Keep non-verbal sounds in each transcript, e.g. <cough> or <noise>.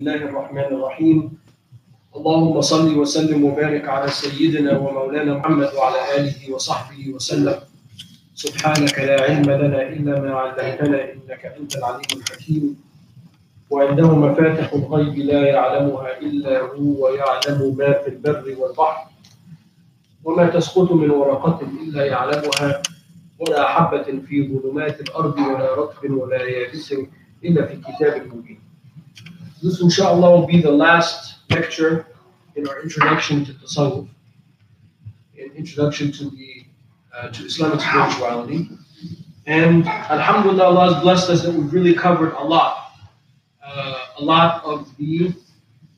الله الرحمن الرحيم. اللهم صل وسلم وبارك على سيدنا ومولانا محمد وعلى آله وصحبه وسلم. سبحانك لا علم لنا إلا ما علمتنا إنك أنت العليم الحكيم. وعنده مفاتح الغيب لا يعلمها إلا هو ويعلم ما في البر والبحر. وما تسقط من ورقة إلا يعلمها. ولا حبة في ظلمات الأرض ولا رطب ولا يابس إلا في كتاب مبين. This, inshallah, will be the last lecture in our introduction to Tasawwuf, an introduction to the uh, to Islamic spirituality. And Alhamdulillah, Allah has blessed us that we've really covered a lot, uh, a lot of the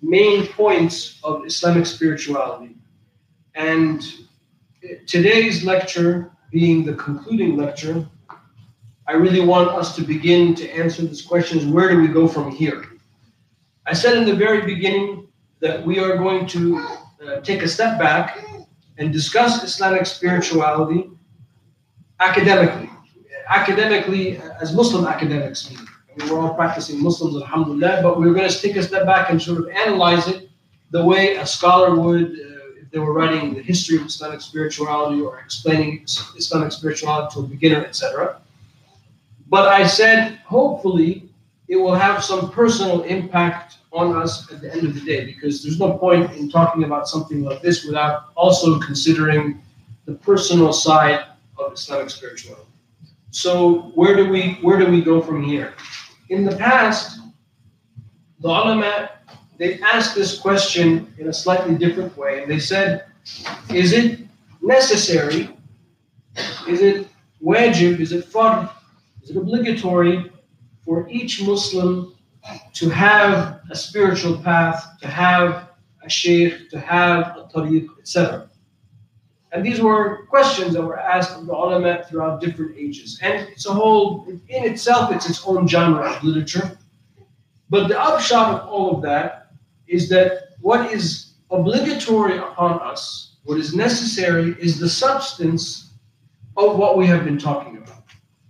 main points of Islamic spirituality. And today's lecture, being the concluding lecture, I really want us to begin to answer this question: Where do we go from here? I said in the very beginning that we are going to uh, take a step back and discuss Islamic spirituality academically. Academically, as Muslim academics mean. I mean, we're all practicing Muslims, alhamdulillah, but we're going to take a step back and sort of analyze it the way a scholar would uh, if they were writing the history of Islamic spirituality or explaining Islamic spirituality to a beginner, etc. But I said, hopefully, it will have some personal impact on us at the end of the day because there's no point in talking about something like this without also considering the personal side of Islamic spirituality. So where do we where do we go from here? In the past, the ulama they asked this question in a slightly different way, and they said, "Is it necessary? Is it wajib? Is it fard? Is it obligatory for each Muslim to have a spiritual path, to have a sheikh, to have a tariq, etc. And these were questions that were asked of the ulama throughout different ages. And it's a whole, in itself, it's its own genre of literature. But the upshot of all of that is that what is obligatory upon us, what is necessary, is the substance of what we have been talking about.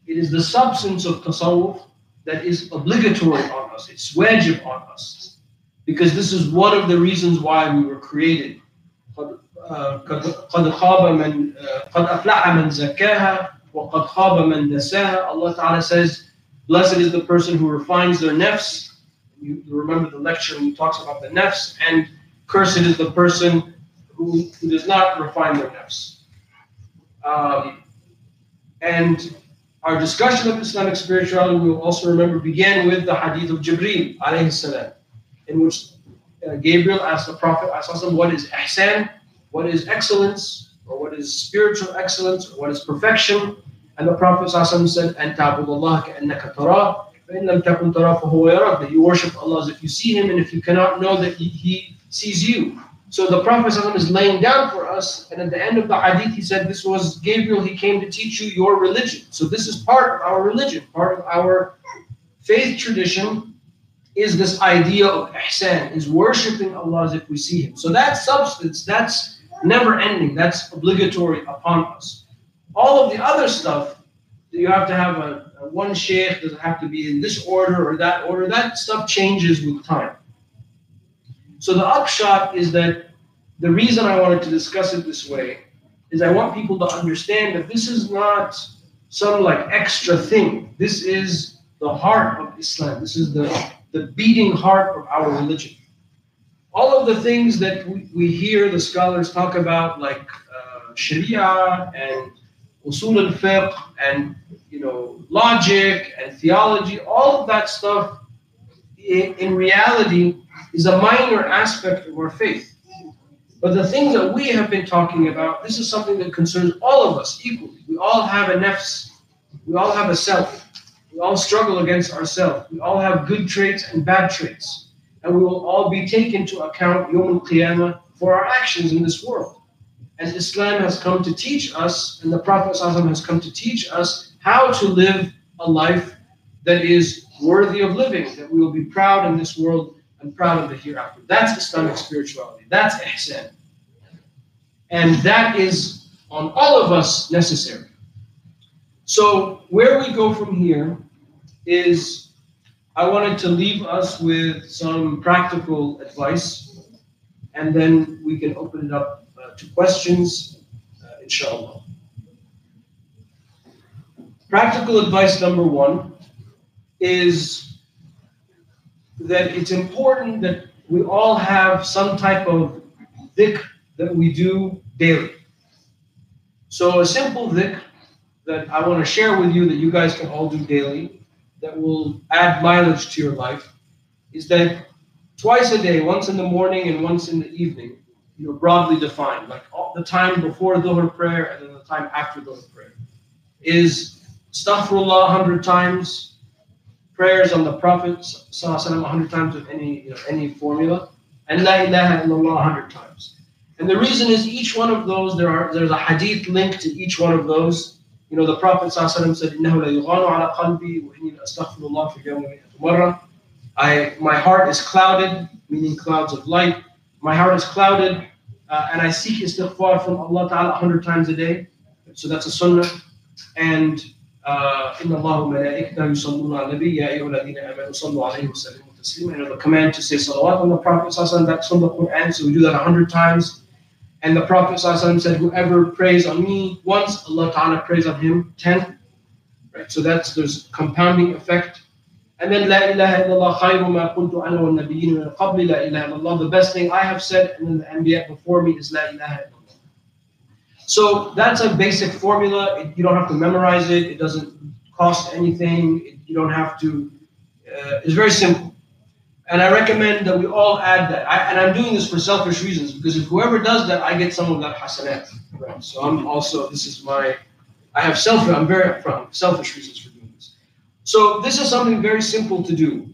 It is the substance of tasawwuf that is obligatory on us. It's wajib on us. Because this is one of the reasons why we were created. قد خاب من قد أفلح من زكاها وقد خاب من دساها Allah Ta'ala says blessed is the person who refines their nafs you, you remember the lecture when he talks about the nafs and cursed is the person who, who does not refine their nafs um, and our discussion of Islamic spirituality, we will also remember, began with the hadith of Jibreel, alayhi salam, in which uh, Gabriel asked the Prophet, what is ihsan, what is excellence, or what is spiritual excellence, or what is perfection. And the Prophet said, "And You worship Allah as if you see Him, and if you cannot know that He, he sees you. So the Prophet is laying down for us, and at the end of the hadith, he said, This was Gabriel, he came to teach you your religion. So this is part of our religion, part of our faith tradition is this idea of ihsan, is worshiping Allah as if we see Him. So that substance, that's never ending, that's obligatory upon us. All of the other stuff, you have to have a, a one sheikh, does it have to be in this order or that order, that stuff changes with time. So the upshot is that the reason I wanted to discuss it this way is I want people to understand that this is not some like extra thing. This is the heart of Islam. This is the, the beating heart of our religion. All of the things that we, we hear the scholars talk about, like uh, Sharia and usul al-fiqh and you know logic and theology, all of that stuff in, in reality is a minor aspect of our faith. But the things that we have been talking about, this is something that concerns all of us equally. We all have a nafs, we all have a self. We all struggle against ourselves. We all have good traits and bad traits. And we will all be taken to account Yom al Qiyamah for our actions in this world. As Islam has come to teach us, and the Prophet has come to teach us how to live a life that is worthy of living, that we will be proud in this world and proud of the hereafter. That's Islamic spirituality. That's ihsan. And that is on all of us necessary. So where we go from here is I wanted to leave us with some practical advice, and then we can open it up uh, to questions, uh, inshallah. Practical advice number one is that it's important that we all have some type of dhikr that we do daily. So a simple dhikr that I want to share with you that you guys can all do daily that will add mileage to your life is that twice a day, once in the morning and once in the evening, you know, broadly defined, like all the time before Dhuhr prayer and then the time after Dhuhr prayer, is astaghfirullah 100 times, prayers on the Prophet a 100 times with any, you know, any formula, and La ilaha illallah 100 times. And the reason is each one of those, there are there's a hadith linked to each one of those. You know, the Prophet said, إِنَّهُ لَيُغَانُ عَلَى قَلْبِي وَإِنِّي لَأَسْتَغْفِرُ اللَّهِ فِي الْيَوْمِ مِئَةَ I, my heart is clouded, meaning clouds of light. My heart is clouded, uh, and I seek istighfar from Allah Ta'ala 100 times a day. So that's a sunnah. And إن الله وملائكته يصلون على النبي يا أيها الذين آمنوا صلوا عليه وسلموا تسليما. And the command to say salawat on the Prophet that's from the Quran, so we do that a hundred times. And the Prophet said, whoever prays on me once, Allah Ta'ala prays on him ten. Right? So that's there's compounding effect. And then La ilaha illallah khayru ma kuntu ana wa nabiyyin min qabli La ilaha illallah. The best thing I have said and then the Anbiya before me is La ilaha illallah. So that's a basic formula. It, you don't have to memorize it. It doesn't cost anything. It, you don't have to. Uh, it's very simple. And I recommend that we all add that. I, and I'm doing this for selfish reasons because if whoever does that, I get some of that hasanat. Right? So I'm also, this is my, I have self, I'm very upfront, selfish reasons for doing this. So this is something very simple to do.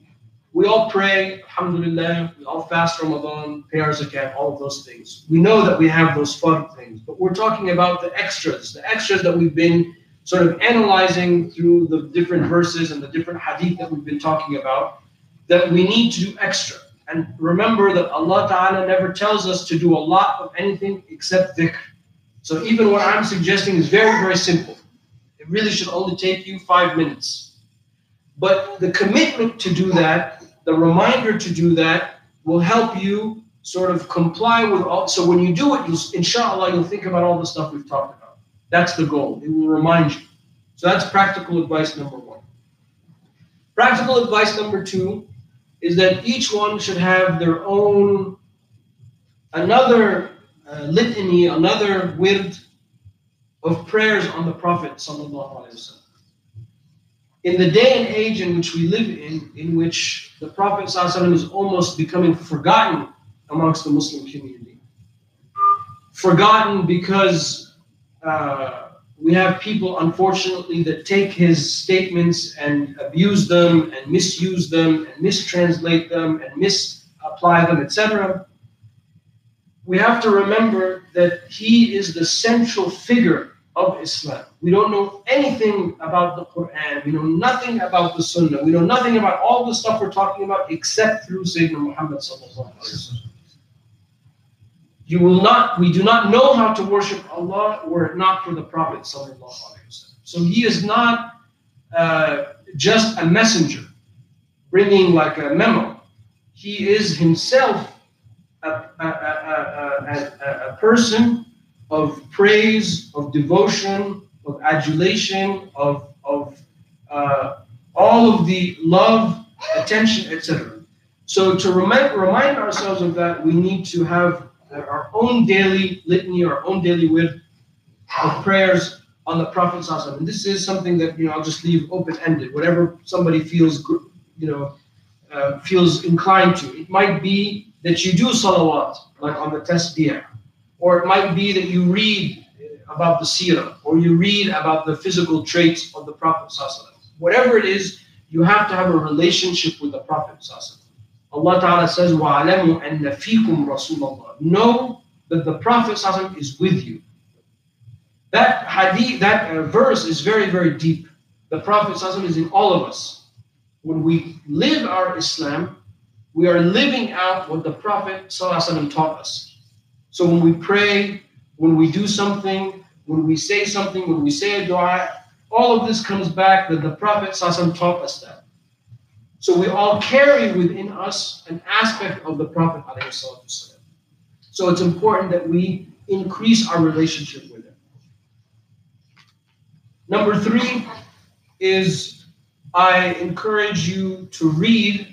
We all pray, alhamdulillah, we all fast Ramadan, pay our zakat, all of those things. We know that we have those fun things, but we're talking about the extras, the extras that we've been sort of analyzing through the different verses and the different hadith that we've been talking about, that we need to do extra. And remember that Allah Ta'ala never tells us to do a lot of anything except dhikr. So even what I'm suggesting is very, very simple. It really should only take you five minutes. But the commitment to do that the reminder to do that will help you sort of comply with all. So when you do it, you'll, inshallah, you'll think about all the stuff we've talked about. That's the goal. It will remind you. So that's practical advice number one. Practical advice number two is that each one should have their own, another uh, litany, another wird of prayers on the Prophet sallallahu alaihi wasallam in the day and age in which we live in, in which the Prophet ﷺ is almost becoming forgotten amongst the Muslim community. Forgotten because uh, we have people, unfortunately, that take his statements and abuse them and misuse them and mistranslate them and misapply them, etc. We have to remember that he is the central figure of Islam. We don't know anything about the Quran. We know nothing about the Sunnah. We know nothing about all the stuff we're talking about except through Sayyidina Muhammad You will not, we do not know how to worship Allah were it not for the Prophet So he is not uh, just a messenger bringing like a memo. He is himself a, a, a, a person of praise, of devotion, of adulation, of, of uh, all of the love, attention, etc. So to remind, remind ourselves of that, we need to have our own daily litany, our own daily wird of prayers on the Prophet And this is something that you know I'll just leave open-ended. Whatever somebody feels, you know, uh, feels inclined to. It might be that you do salawat, like on the test tasbih, or it might be that you read about the seerah, or you read about the physical traits of the Prophet. Whatever it is, you have to have a relationship with the Prophet. Allah Ta'ala says, وَعَلَمُوا أَنَّ فِيكُمْ رَسُولَ اللَّهِ Know that the Prophet is with you. That hadith, that uh, verse is very, very deep. The Prophet is in all of us. When we live our Islam, we are living out what the Prophet taught us. So when we pray, when we do something, when we say something, when we say a dua, all of this comes back that the Prophet taught us that. So we all carry within us an aspect of the Prophet. So it's important that we increase our relationship with him. Number three is I encourage you to read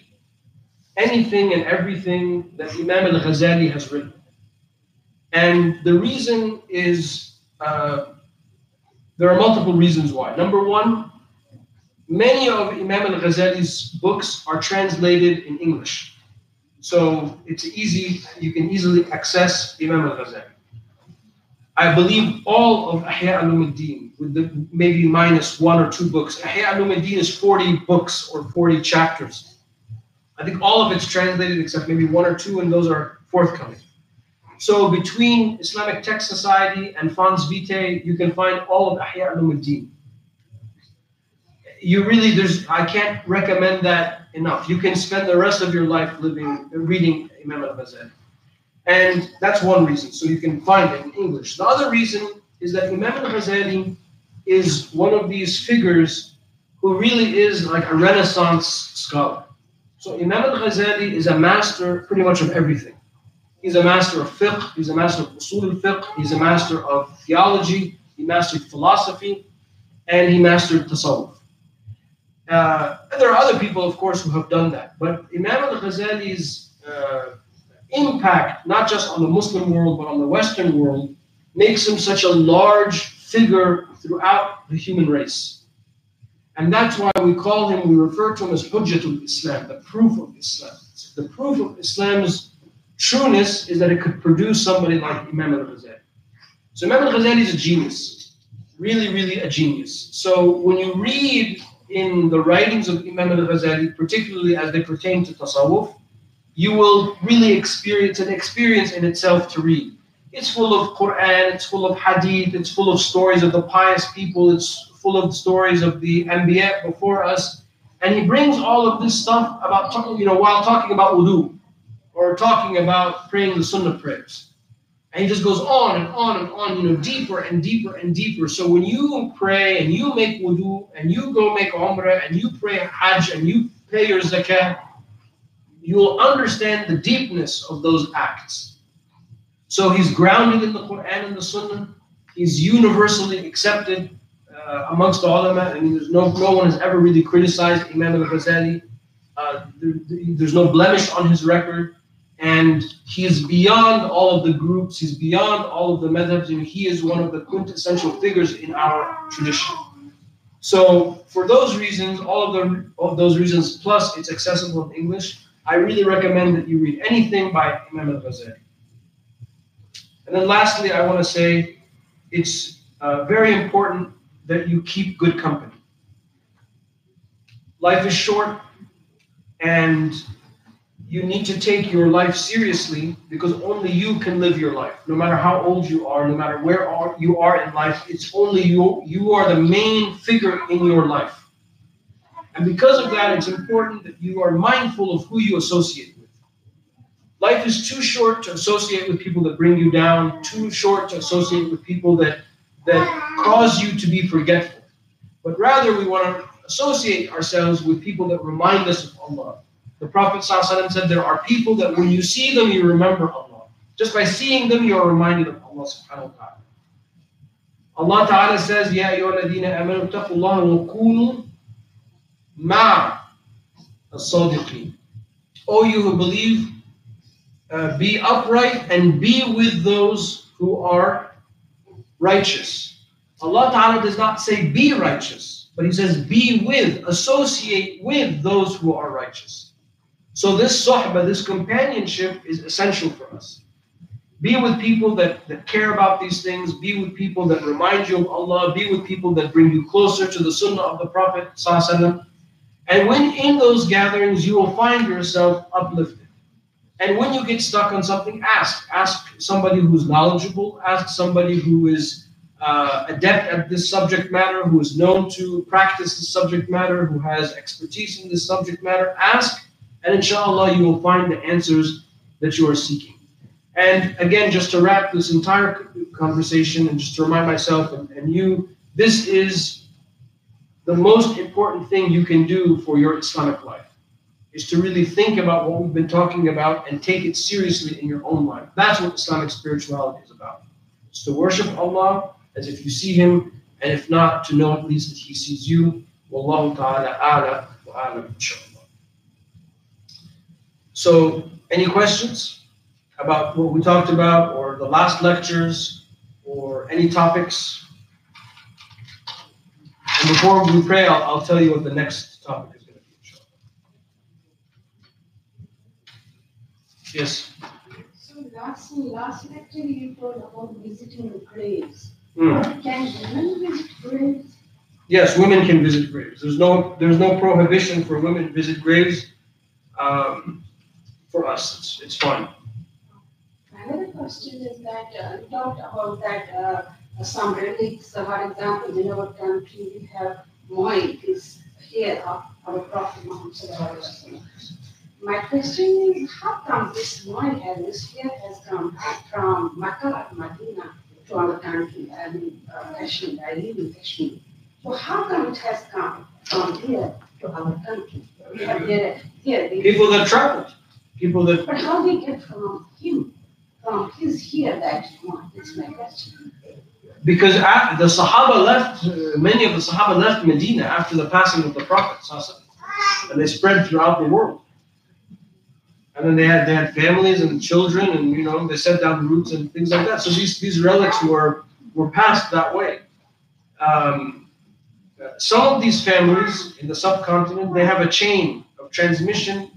anything and everything that Imam al Ghazali has written. And the reason is uh, there are multiple reasons why. Number one, many of Imam al Ghazali's books are translated in English. So it's easy, you can easily access Imam al Ghazali. I believe all of Ihya al-Ulumuddin, with the maybe minus one or two books. Ihya al-Ulumuddin is 40 books or 40 chapters. I think all of it's translated except maybe one or two, and those are forthcoming. So between Islamic Text Society and Fons Vitae, you can find all of Ihya al-Ulumuddin. You really, there's, I can't recommend that enough. You can spend the rest of your life living, reading Imam al-Ghazali. And that's one reason. So you can find it in English. The other reason is that Imam al-Ghazali is one of these figures who really is like a Renaissance scholar. So Imam al-Ghazali is a master pretty much of everything. He's a master of fiqh, he's a master of usul al-fiqh, he's a master of theology, he mastered philosophy, and he mastered tasawwuf. Uh, there are other people, of course, who have done that. But Imam al-Ghazali's uh, impact, not just on the Muslim world, but on the Western world, makes him such a large figure throughout the human race. And that's why we call him, we refer to him as Hujjatul Islam, the proof of Islam. The proof of Islam's trueness is that it could produce somebody like Imam al Ghazali. So Imam al Ghazali is a genius, really, really a genius. So when you read in the writings of Imam al Ghazali, particularly as they pertain to tasawwuf, you will really experience an experience in itself to read. It's full of Quran, it's full of hadith, it's full of stories of the pious people, it's full of stories of the Anbiya before us. And he brings all of this stuff about, you know, while talking about wudu or talking about praying the sunnah prayers. And he just goes on and on and on, you know, deeper and deeper and deeper. So when you pray and you make wudu and you go make umrah and you pray hajj and you pay your zakat, you will understand the deepness of those acts. So he's grounded in the Quran and the Sunnah. He's universally accepted uh, amongst the ulama. I mean, there's no, no one has ever really criticized Imam al-Ghazali. Uh, there, there's no blemish on his record. And he is beyond all of the groups. He's beyond all of the madhabs. And he is one of the quintessential figures in our tradition. So for those reasons, all of, the, of those reasons, plus it's accessible in English, I really recommend that you read anything by Imam al-Ghazali. And then lastly, I want to say it's uh, very important that you keep good company. Life is short, and you need to take your life seriously because only you can live your life. No matter how old you are, no matter where you are in life, it's only you. You are the main figure in your life. And because of that, it's important that you are mindful of who you associate with. Life is too short to associate with people that bring you down, too short to associate with people that, that cause you to be forgetful. But rather, we want to associate ourselves with people that remind us of Allah. The Prophet ﷺ said there are people that when you see them, you remember Allah. Just by seeing them, you are reminded of Allah subhanahu wa ta'ala. Allah Ta'ala says, Ya ayyuhalladhina amanu taqullaha wa kunu Ma as-sadiqin. O you who believe, uh, be upright and be with those who are righteous. Allah Ta'ala does not say be righteous, but He says be with, associate with those who are righteous. So this sohbah, this companionship is essential for us. Be with people that, that care about these things. Be with people that remind you of Allah. Be with people that bring you closer to the sunnah of the Prophet and when in those gatherings, you will find yourself uplifted. And when you get stuck on something, ask. Ask somebody who's knowledgeable. Ask somebody who is uh, adept at this subject matter, who is known to practice this subject matter, who has expertise in this subject matter. Ask, and inshallah, you will find the answers that you are seeking. And again, just to wrap this entire conversation and just to remind myself and, and you, this is the most important thing you can do for your Islamic life. is to really think about what we've been talking about and take it seriously in your own life. That's what Islamic spirituality is about. It's to worship Allah as if you see Him, and if not, to know at least that He sees you. Wallahu ta'ala a'la wa a'lam. So, any questions about what we talked about, or the last lectures, or any topics? And before we pray, I'll, I'll tell you what the next topic is going to be. inshallah. Yes. So last, last lecture you told about visiting graves. Hmm. Can women visit graves? Yes, women can visit graves. There's no there's no prohibition for women to visit graves. Um, for us, it's, it's fine. Another question is that uh, you talked about that uh, some relics, uh, for example, in our country we have Moy is here of our Prophet Muhammad sallallahu alaihi wasallam. My question is, how come this Moy and this here has come from Makkah, Medina to our country? I mean, uh, Kashmir, I live in Kashmir. So how come it has come from here to our country? We have here, here. People that traveled, people that But how do they get from him, from his here that one, that's my question. because after the Sahaba left, uh, many of the Sahaba left Medina after the passing of the Prophet, and they spread throughout the world. And then they had they had families and children, and you know they set down roots and things like that. So these these relics were were passed that way. Um, some of these families in the subcontinent they have a chain of transmission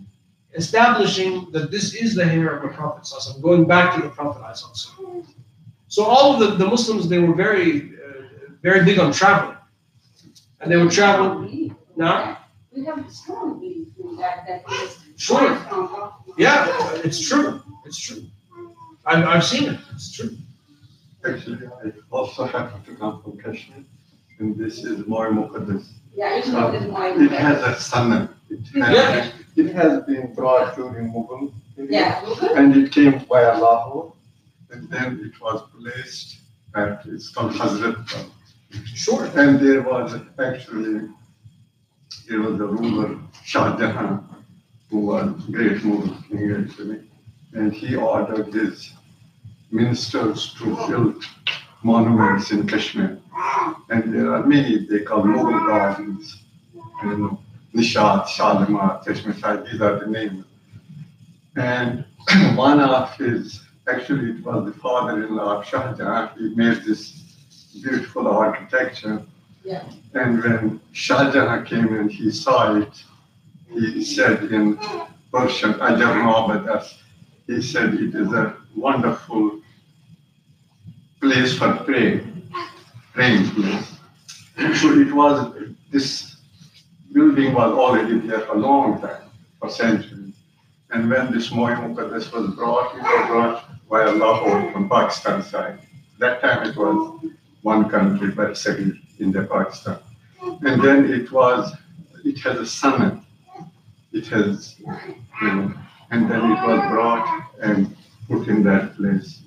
establishing that this is the hair of the Prophet, sallallahu going back to the Prophet. sallallahu So all of the, the Muslims they were very uh, very big on traveling, and they would travel. Belief. Now, We have strong belief in that, that is. Sure. yeah, it's true. It's true. I've, I've seen it. It's true. Actually, I also happen to come from Kashmir, and this is more Muqaddas. Yeah, it's not um, as my. It has a sunnah. It Yeah. has, it has been brought during Mughal period, Yeah, we could- and it came via Lahore, and then it was placed at, it's called Hazrat. Sure. And there was actually, there was a ruler, Shah Jahan, who was great Mughal king actually, and he ordered his ministers to build monuments in Kashmir. And there are many, they call Mughal gardens, you know, Nishat, Shalimar, Kashmir Shah, these are the names. And <clears throat> one of his, actually it was the father-in-law of Shah Jahan, he made this beautiful architecture. Yeah. And when Shah Jahan came and he saw it, he said in Persian, Ajar Mabadas, he said it is a wonderful place for praying, praying place. So it was, this building was already there for a long time, for centuries. And when this Moy Muqaddas was brought, it was brought via Lahore from Pakistan side. That time it was one country, but second in the Pakistan. And then it was, it has a summit. It has, you know, and then it was brought and put in that place.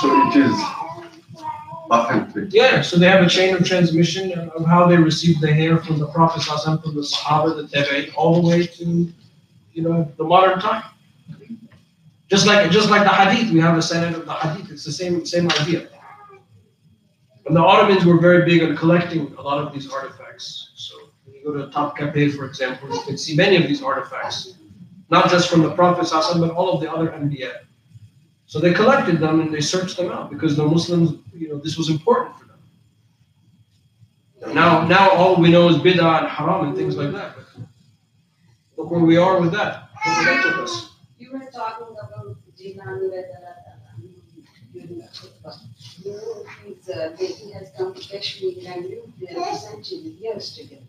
So it is authentic. Yeah, so they have a chain of transmission of how they received the hair from the Prophet from the Sahaba, the Tabi'in, all the way to, you know, the modern time. Just like just like the Hadith, we have a sanad of the Hadith. It's the same same idea. And the Ottomans were very big on collecting a lot of these artifacts. So when you go to Topkapi, for example, you can see many of these artifacts, not just from the Prophet but all of the other Anbiya. So they collected them and they searched them out because the Muslims, you know, this was important for them. Now, now all we know is bid'ah and haram and things like that. But look where we are with that. You were talking about the khutbah. You know, he's, uh, he has come to Kashmir and lived there centuries, years together.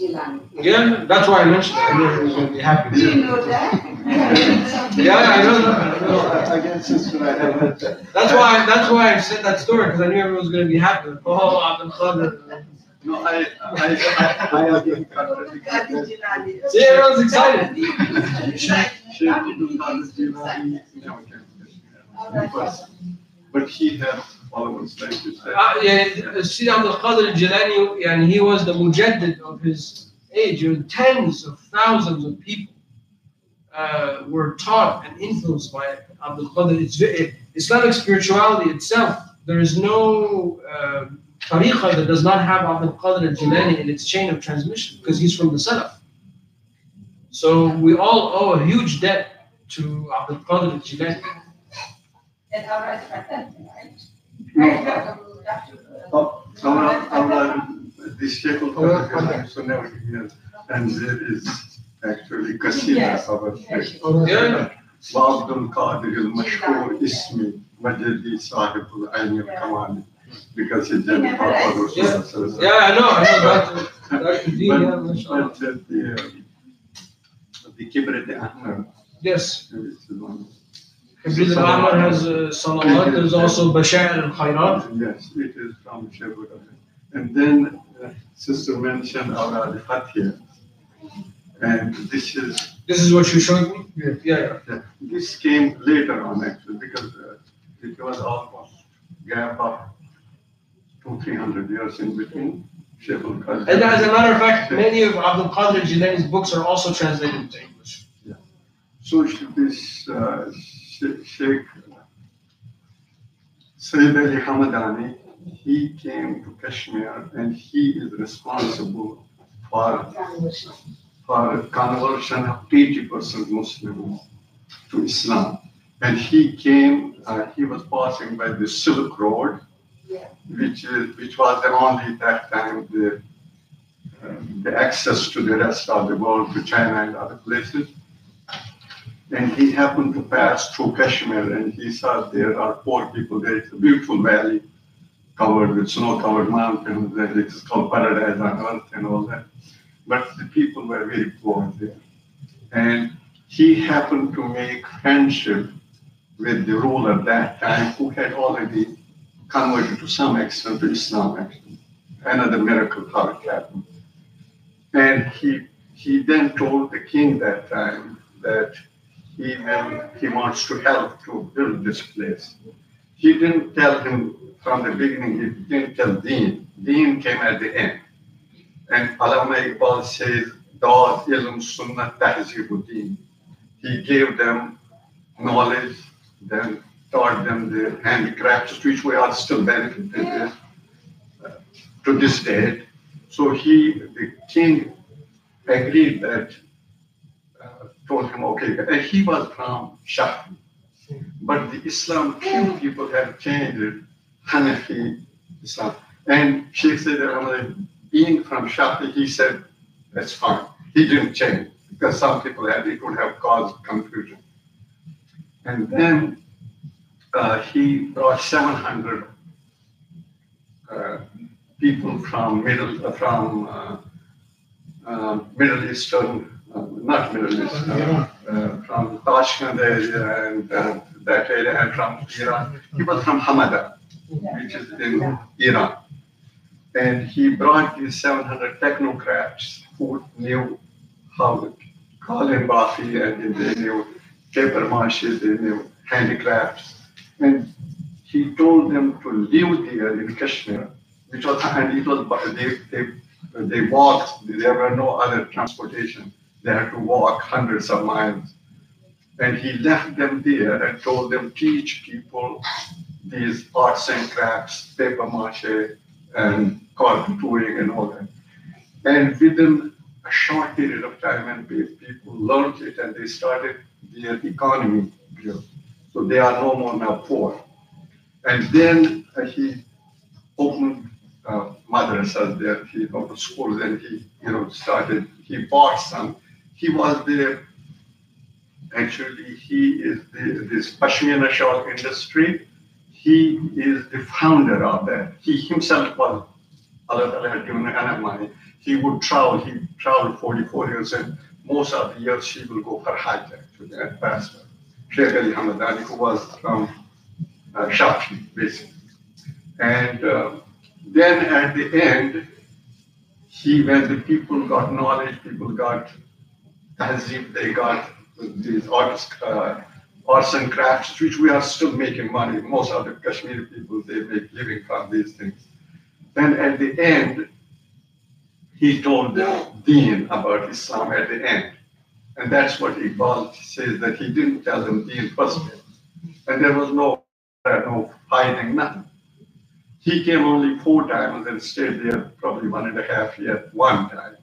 Jilani. Yeah, that's why I mentioned it. I knew everyone going to be happy. Do you know that? Yeah, I know that. I know that. Again, sister, I have heard that. That's why. That's why I said that story because I knew everyone was going to be happy. Oh, Abdul Qadir. No, I, I, I, I again contradict. See, everyone's excited. Sheikh, Sheikh Abdul Qadir Jilani never came to Kashmir in person. But he had followers, like you said. Uh, yeah, Sidi Abdul Qadir al-Jilani, and he was the mujaddid of his age, tens of thousands of people uh, were taught and influenced by Abdul Qadir. It's ve- Islamic spirituality itself. There is no uh, tariqah that does not have Abdul Qadir al-Jilani in its chain of transmission because he's from the Salaf. So we all owe a huge debt to Abdul Qadir al-Jilani. And our right, right? No, Right, we have to, uh, Oh, Our, our, this Sheikh al so never here, and there is actually Kasida, Yes. our yes, Sheikh. Yeah. وعبد القادر المشهور اسمي مجدي صاحب العين الكمال because he did Yeah. Papa Rasul Sallallahu Alaihi Yeah, I know. I know Dr. Dr. D, yeah, But, mashallah. but uh, the, the Kibret Ahmed, Yes. which is one. Ibn Ahmad has uh, salawat. There's also Bashar al Khairat. Yes, it is from Shebura. And then uh, sister mentioned our Fatih. And this is, This is what you showed me? Yeah, yeah. uh, this came later on actually because uh, it was almost gap of two, three hundred years in between And as a matter of fact, many of Abdul Qadir Jilani's books are also translated into English. Yeah. So this uh, Sheikh Sayyid Ali Hamadani, he came to Kashmir and he is responsible for, for conversion of 80% Muslims to Islam. And he came, uh, he was passing by the Silk Road, Yeah. which is, which was the only that time the, uh, the access to the rest of the world, to China and other places. And he happened to pass through Kashmir and he saw there are poor people there. It's a beautiful valley covered with snow-covered mountains and it is called paradise on earth and all that. But the people were very poor there. And he happened to make friendship with the ruler that time who had already converted to some extent to Islam actually. Another miracle it happened. And he he then told the king that time that he will, he wants to help to build this place. He didn't tell him from the beginning, he didn't tell Deen. Deen came at the end. And Allama Iqbal says, Dawat ilm sunnah tahzibuddin. He gave them knowledge, then taught them the handicrafts, which we are still benefiting uh, to this day. So he, the king agreed that, told him, okay, and he was from Shafi. But the Islam, few people have changed Hanafi Islam. And Sheikh Ahmad, being from Shafi, he said, that's fine. He didn't change because some people had, it would have caused confusion. And then uh, he brought 700 uh, people from Middle, from uh, uh, Middle Eastern, not Middle East, uh, from Tashkent area and uh, that area and from Iran. He was from Hamadan, which is in Iran. And he brought these 700 technocrats who knew how to call in Bafi and they knew paper mache, they knew handicrafts. And he told them to live there in Kashmir, which was, and it was, they, they, they walked, there were no other transportation. They had to walk hundreds of miles. And he left them there and told them, teach people these arts and crafts, paper mache, and carpentering and all that. And within a short period of time, and people learned it and they started their economy. So they are no more now poor. And then uh, he opened uh, madrasas there, he opened schools and he, you know, started, he bought some. He was the, actually, he is the, this Pashmina shawl industry. He is the founder of that. He himself was, Allah Ta'ala had given money. He would travel, he traveled 44 years and most of the years he will go for Hajj actually and pastor. Sheikh Ali Hamadani, who was from uh, Shafi, basically. And uh, then at the end, he, when the people got knowledge, people got tahzib, they got these arts, uh, arts and crafts, which we are still making money. Most of the Kashmiri people, they make living from these things. Then at the end, he told the Deen about Islam at the end. And that's what Iqbal says that he didn't tell them Deen first. And there was no, no hiding, nothing. He came only four times and stayed there probably one and a half year, one time.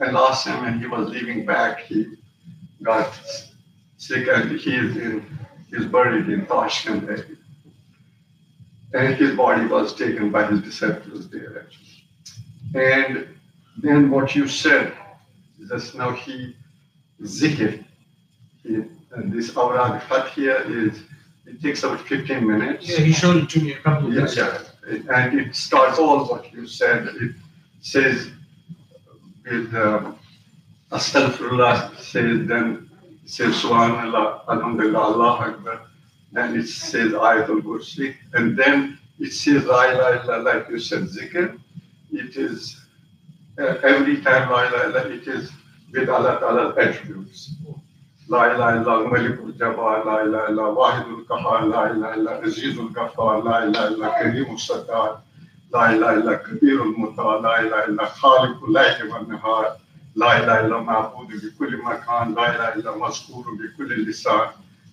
And last time when he was leaving back, he got sick and he is in, he's buried in Tashkent. And his body was taken by his disciples there actually. And then what you said, just now he zikr. He, and this awrad fathiya is, it takes about 15 minutes. Yeah, he showed it to me a couple of Yeah, days yeah. And it starts all what you said. It says with um, Astaghfirullah, says then says Subhanallah, Alhamdulillah, Allah Akbar. Then it says Ayatul Kursi. And then it says La ilaha illallah, like you said, zikr. It is uh, every time La ilaha illallah, it is with Allah Ta'ala's attributes. La ilaha illallah, Malikul Jabbar, La ilaha illallah, Wahidul Qahar, La ilaha illallah, Azizul Ghaffar, La ilaha illallah, Kareemul Sattar, لا اله الا كبير المتعال لا اله الا خالق الليل والنهار لا اله الا معبود بكل مكان لا اله الا مذكور بكل لسان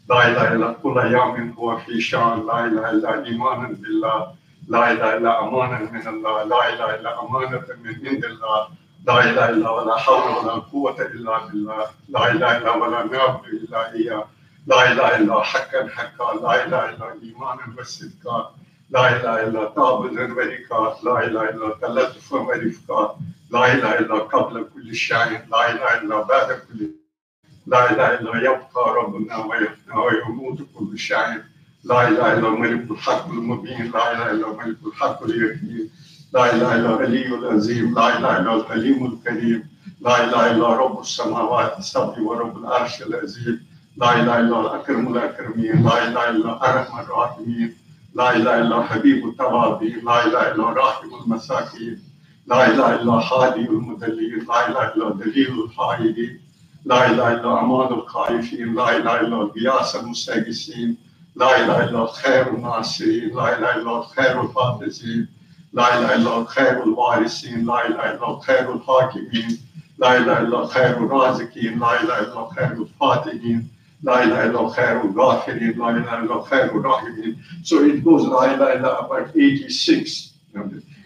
لا اله الا كل يوم هو في شان لا اله الا ايمانا بالله لا اله الا امانا من الله لا اله الا امانه من عند الله لا اله الا ولا حول ولا قوه الا بالله لا اله الا ولا نعبد الا اياه لا اله الا حقا حقا لا اله الا ايمانا وصدقا لا إله إلا تعبد غيرك لا إله إلا أنت لا تفهم غيرك لا إله إلا قبل كل شيء لا إله إلا بعد كل لا إله إلا يبقى ربنا ويفنى ويموت كل شيء لا إله إلا ملك الحق المبين لا إله إلا ملك الحق اليقين لا إله إلا الغني العظيم لا إله إلا الحليم الكريم لا إله إلا رب السماوات السبع ورب العرش العظيم لا إله إلا الأكرم الأكرمين لا إله إلا أرحم الراحمين لا إله إلا حبيب التوابي لا إله إلا راحم المساكين لا إله إلا خالي المدلين لا إله إلا دليل الحائدين لا إله إلا أمان الخائفين لا إله إلا الغياث المستيقسين لا إله إلا خير الناصرين لا إله إلا خير الحافظين لا إله إلا خير الوارثين لا إله إلا خير الحاكمين لا إله إلا خير الرازقين لا إله إلا خير الفاتحين La ilaha illallah khairul ghafirin, la ilaha illallah. So it goes la about 86.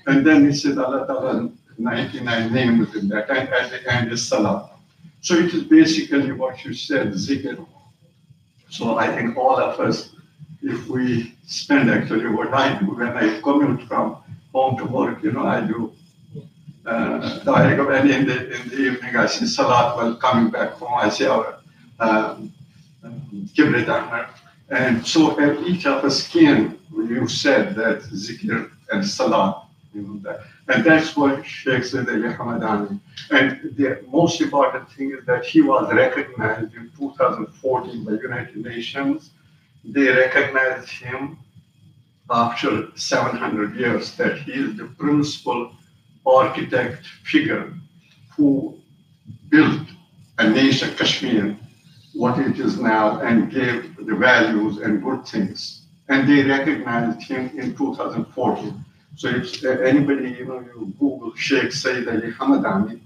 And then he said Allah Ta'ala 99 names in that and at the end is salah. So it is basically what you said, zikr. So I think all of us, if we spend actually what I do when I commute from home to work, you know, I do uh, and in the, in the evening I say salat while coming back home, I say our um, Kibrit Ahmad. And so uh, each of us can, you said that zikr and salah, you know, that. And that's what Sheikh Sayyid Ali Hamadani. And the most important thing is that he was recognized in 2014 by United Nations. They recognized him after 700 years that he is the principal architect figure who built a nation, Kashmir, what it is now, and gave the values and good things. And they recognized him in 2014. So if uh, anybody, you know, you Google Sheikh Sayyid Ali Hamadani,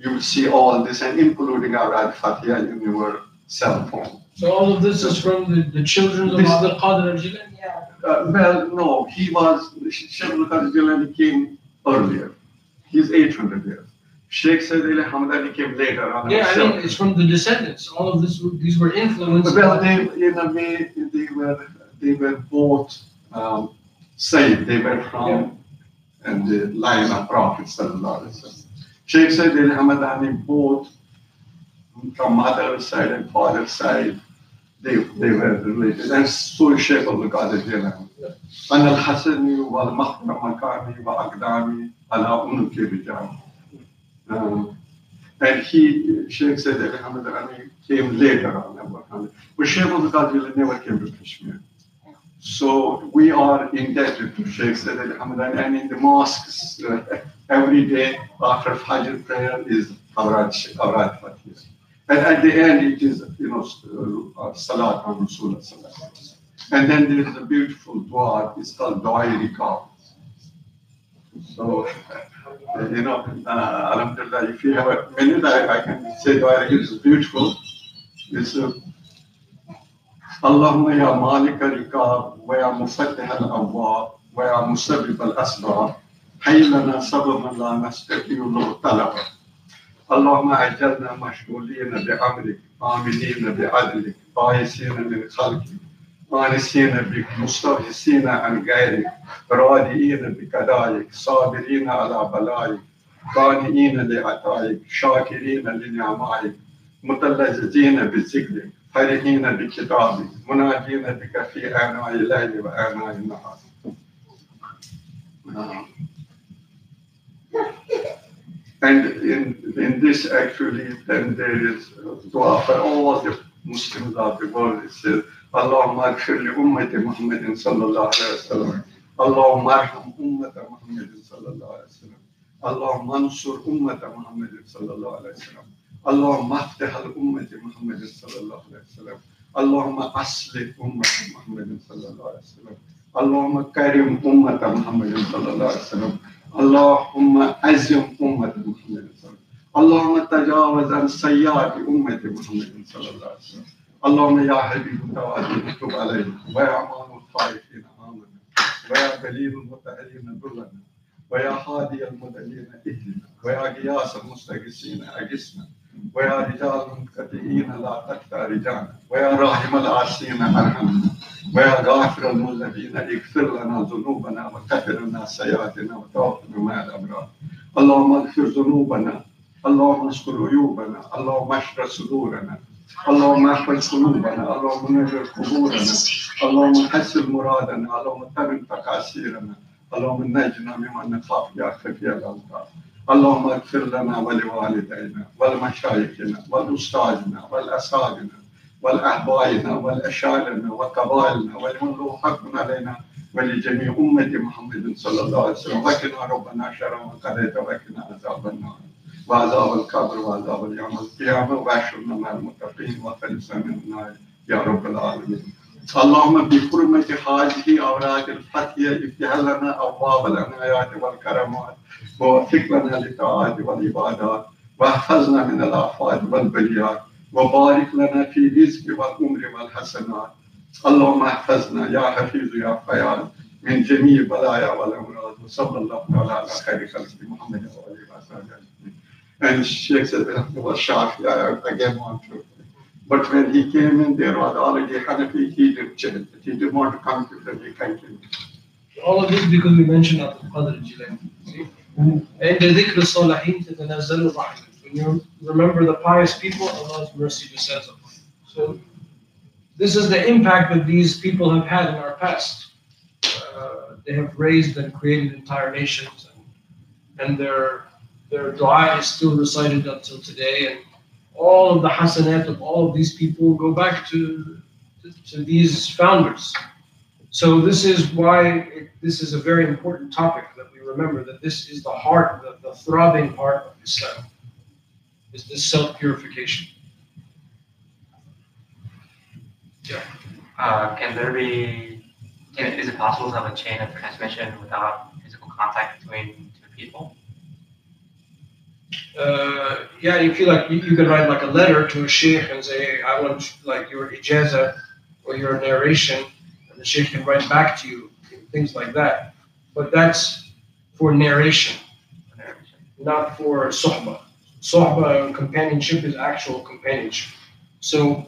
you will see all this, and including our Al Fatiha in your cell phone. So all of this is from the, the children of This- Abdul Qadir al-Jilani? Yeah. Uh, well, no, he was, Sheikh Al Jilani came earlier. He's 800 years. Sheikh Sayyid "Ali Hamdani came later on. Yeah, himself. I mean, it's from the descendants. All of this, these were influenced. Well, they, in a way, they were, they were both um, saved. They were from yeah. and the line of Prophet Sheikh Sayyid "Ali Hamdani both from mother's side and father's side, they, they were related. And so Sheikh al Qadir Jilani. أنا الحسن والمحرم wa وأقدامي على أنك رجالي um, and he, Sheikh Said Ali Hamadani came later on, about 100. but Sheikh Abdul Qadir never came to Kashmir. So we are indebted to Sheikh Said Ali and in the mosques, uh, every day after Fajr prayer is Awrad Fatih. And at the end, it is, you know, uh, Salat on Rasulullah. And then there is a beautiful dua, it's called Dua Rikab. So, <laughs> uh, you know, uh, Alhamdulillah, if you have a minute, I, I can say the ayah is beautiful. It's uh, اللهم يا مالك الركاب ويا مفتح الابواب ويا مسبب الاسباب هي لنا سببا لا نستطيع له طلبا اللهم اجلنا مشغولين بامرك امنين بعدلك بائسين من خلقك آنسين بك مستغيثين عن غيرك راضيين بقضائك صابرين على بلائك قانئين لعطائك شاكرين لنعمائك متلذذين بذكرك فرحين بكتابك مناجين بك في آناء الليل وآناء النهار And in, in this actually, then there is dua for all the Muslims of the world. It says, اللهم اغفر لأمة محمد صلى الله عليه وسلم. اللهم ارحم أمة محمد صلى الله عليه وسلم. اللهم انصر أمة محمد صلى الله عليه وسلم. اللهم افتح الأمة محمد صلى الله عليه وسلم. اللهم أصلح أمة محمد صلى الله عليه وسلم. اللهم كرم أمة محمد صلى الله عليه وسلم. اللهم أزم أمة محمد صلى الله عليه وسلم. اللهم تجاوز عن سيئات أمة محمد صلى الله عليه وسلم. اللهم يا حبيب توادي اكتب علينا. ويا أمان الخائفين امنا ويا دليل المتأهلين ضلنا ويا هادي المدلين اهدنا ويا غياث المستغيثين اغثنا ويا رجال المنقطعين لا تقطع رجالنا ويا راحم العاصين ارحمنا ويا غافر المذنبين اغفر لنا ذنوبنا وكفر لنا سيئاتنا وتوفنا مع الأبرار. اللهم اغفر ذنوبنا. اللهم استر عيوبنا. اللهم اشرح صدورنا. اللهم احفظ قلوبنا اللهم نور قبورنا اللهم حسن مرادنا اللهم تمم تقاصيرنا اللهم نجنا ممن نخاف يا خفي الامطار اللهم اغفر لنا ولوالدينا ولمشايخنا ولاستاذنا والأساتذة والأحبائنا والاشارنا وقبائلنا ولمن له حق علينا ولجميع أمة محمد صلى الله عليه وسلم. وقنا ربنا شر ما وقنا عذاب النار. وعذاب القبر وعذاب يوم القيامة واحشرنا مع المتقين وخلصنا من النار. يا رب العالمين. اللهم بحرمة هذه أوراق الفتية افتح لنا أبواب العنايات والكرامات ووفق لنا للطاعات والعبادات واحفظنا من الآفات والبليات وبارك لنا في الرزق والأمر والحسنات. اللهم احفظنا يا حفيظ يا فياض من جميع البلايا والأمراض وصلى الله على خير خلق محمد وآله وصحبه And she said, was Shafi, I again one to. But when he came in, there was already Hanafi, he did change. He didn't want to come to the continued. All of this because we mentioned Abdul Qadir Jilani. عند ذكر الصالحين تتنزل الرحمة. When you remember the pious people, Allah's mercy descends upon. So this is the impact that these people have had in our past. Uh, they have raised and created entire nations, and, and their their dua is still recited until today, and all of the hasanat of all of these people go back to to, to these founders. So this is why it, this is a very important topic that we remember that this is the heart, the, the throbbing heart of Islam, is this self purification. Uh, can there be, can, is it possible to have a chain of transmission without physical contact between two people? Uh, yeah, you feel like you, you could write like a letter to a sheikh and say, I want like your ijaza or your narration, and the sheikh can write back to you, things like that. But that's for narration, not for. Sohbah and companionship is actual companionship. So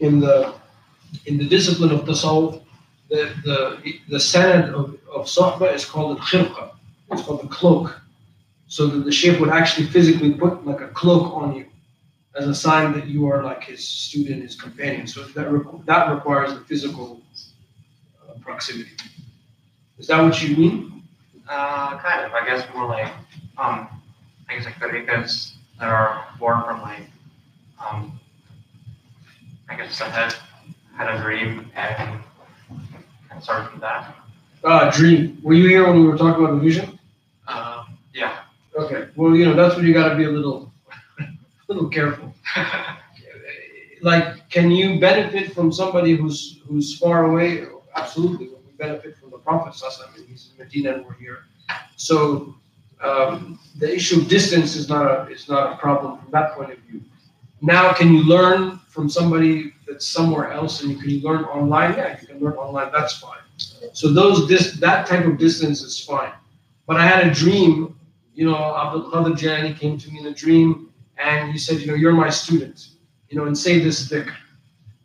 in the in the discipline of tasawwuf, the the the sanad of, of sohbah is called the khirqa. It's called the cloak. So that the sheikh would actually physically put like a cloak on you as a sign that you are like his student, his companion. So that requ- that requires the physical uh, proximity. Is that what you mean? Uh, kind of. I guess more like, um, I guess like tariqas that are born from like, um, I guess I had had a dream and and started from that. Ah, dream. Were you here when we were talking about the vision? Um, yeah. Okay. Well, you know that's where you got to be a little, <laughs> little careful. <laughs> Like, can you benefit from somebody who's who's far away? Absolutely. We benefit from the Prophet. Alaihi wasallam. He's in Medina and we're here. So um, the issue of distance is not a is not a problem from that point of view. Now, can you learn from somebody that's somewhere else, and you can learn online? Yeah, you can learn online. That's fine. So those this that type of distance is fine. But I had a dream. You know, Abdul Jilani came to me in a dream, and he said, you know, you're my student. You know, and say this dhikr.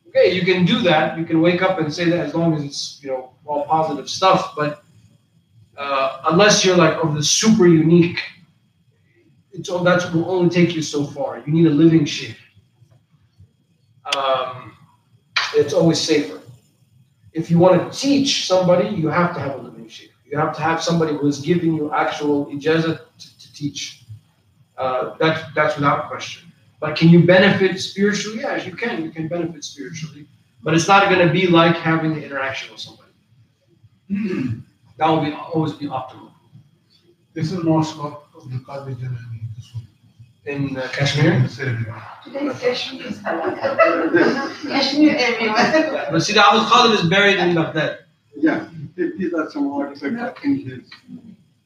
Okay, you can do that. You can wake up and say that as long as it's you know all positive stuff. But uh, unless you're like of the super unique, it's all that will only take you so far. You need a living sheikh. Um, it's always safer. If you want to teach somebody, you have to have a living sheikh. You have to have somebody who is giving you actual ijazah teach. Uh, that's that's without question. But can you benefit spiritually? Yes, you can. You can benefit spiritually, but it's not going to be like having an interaction with somebody. <clears throat> that will be always be optimal. This is mosque of the Qadir Jilani. This one. In uh, Kashmir, In Today's <laughs> Kashmir is Kashmir everywhere. <laughs> but Sidi Abdul Qadir is buried in Baghdad. Yeah, these are some artifacts in his.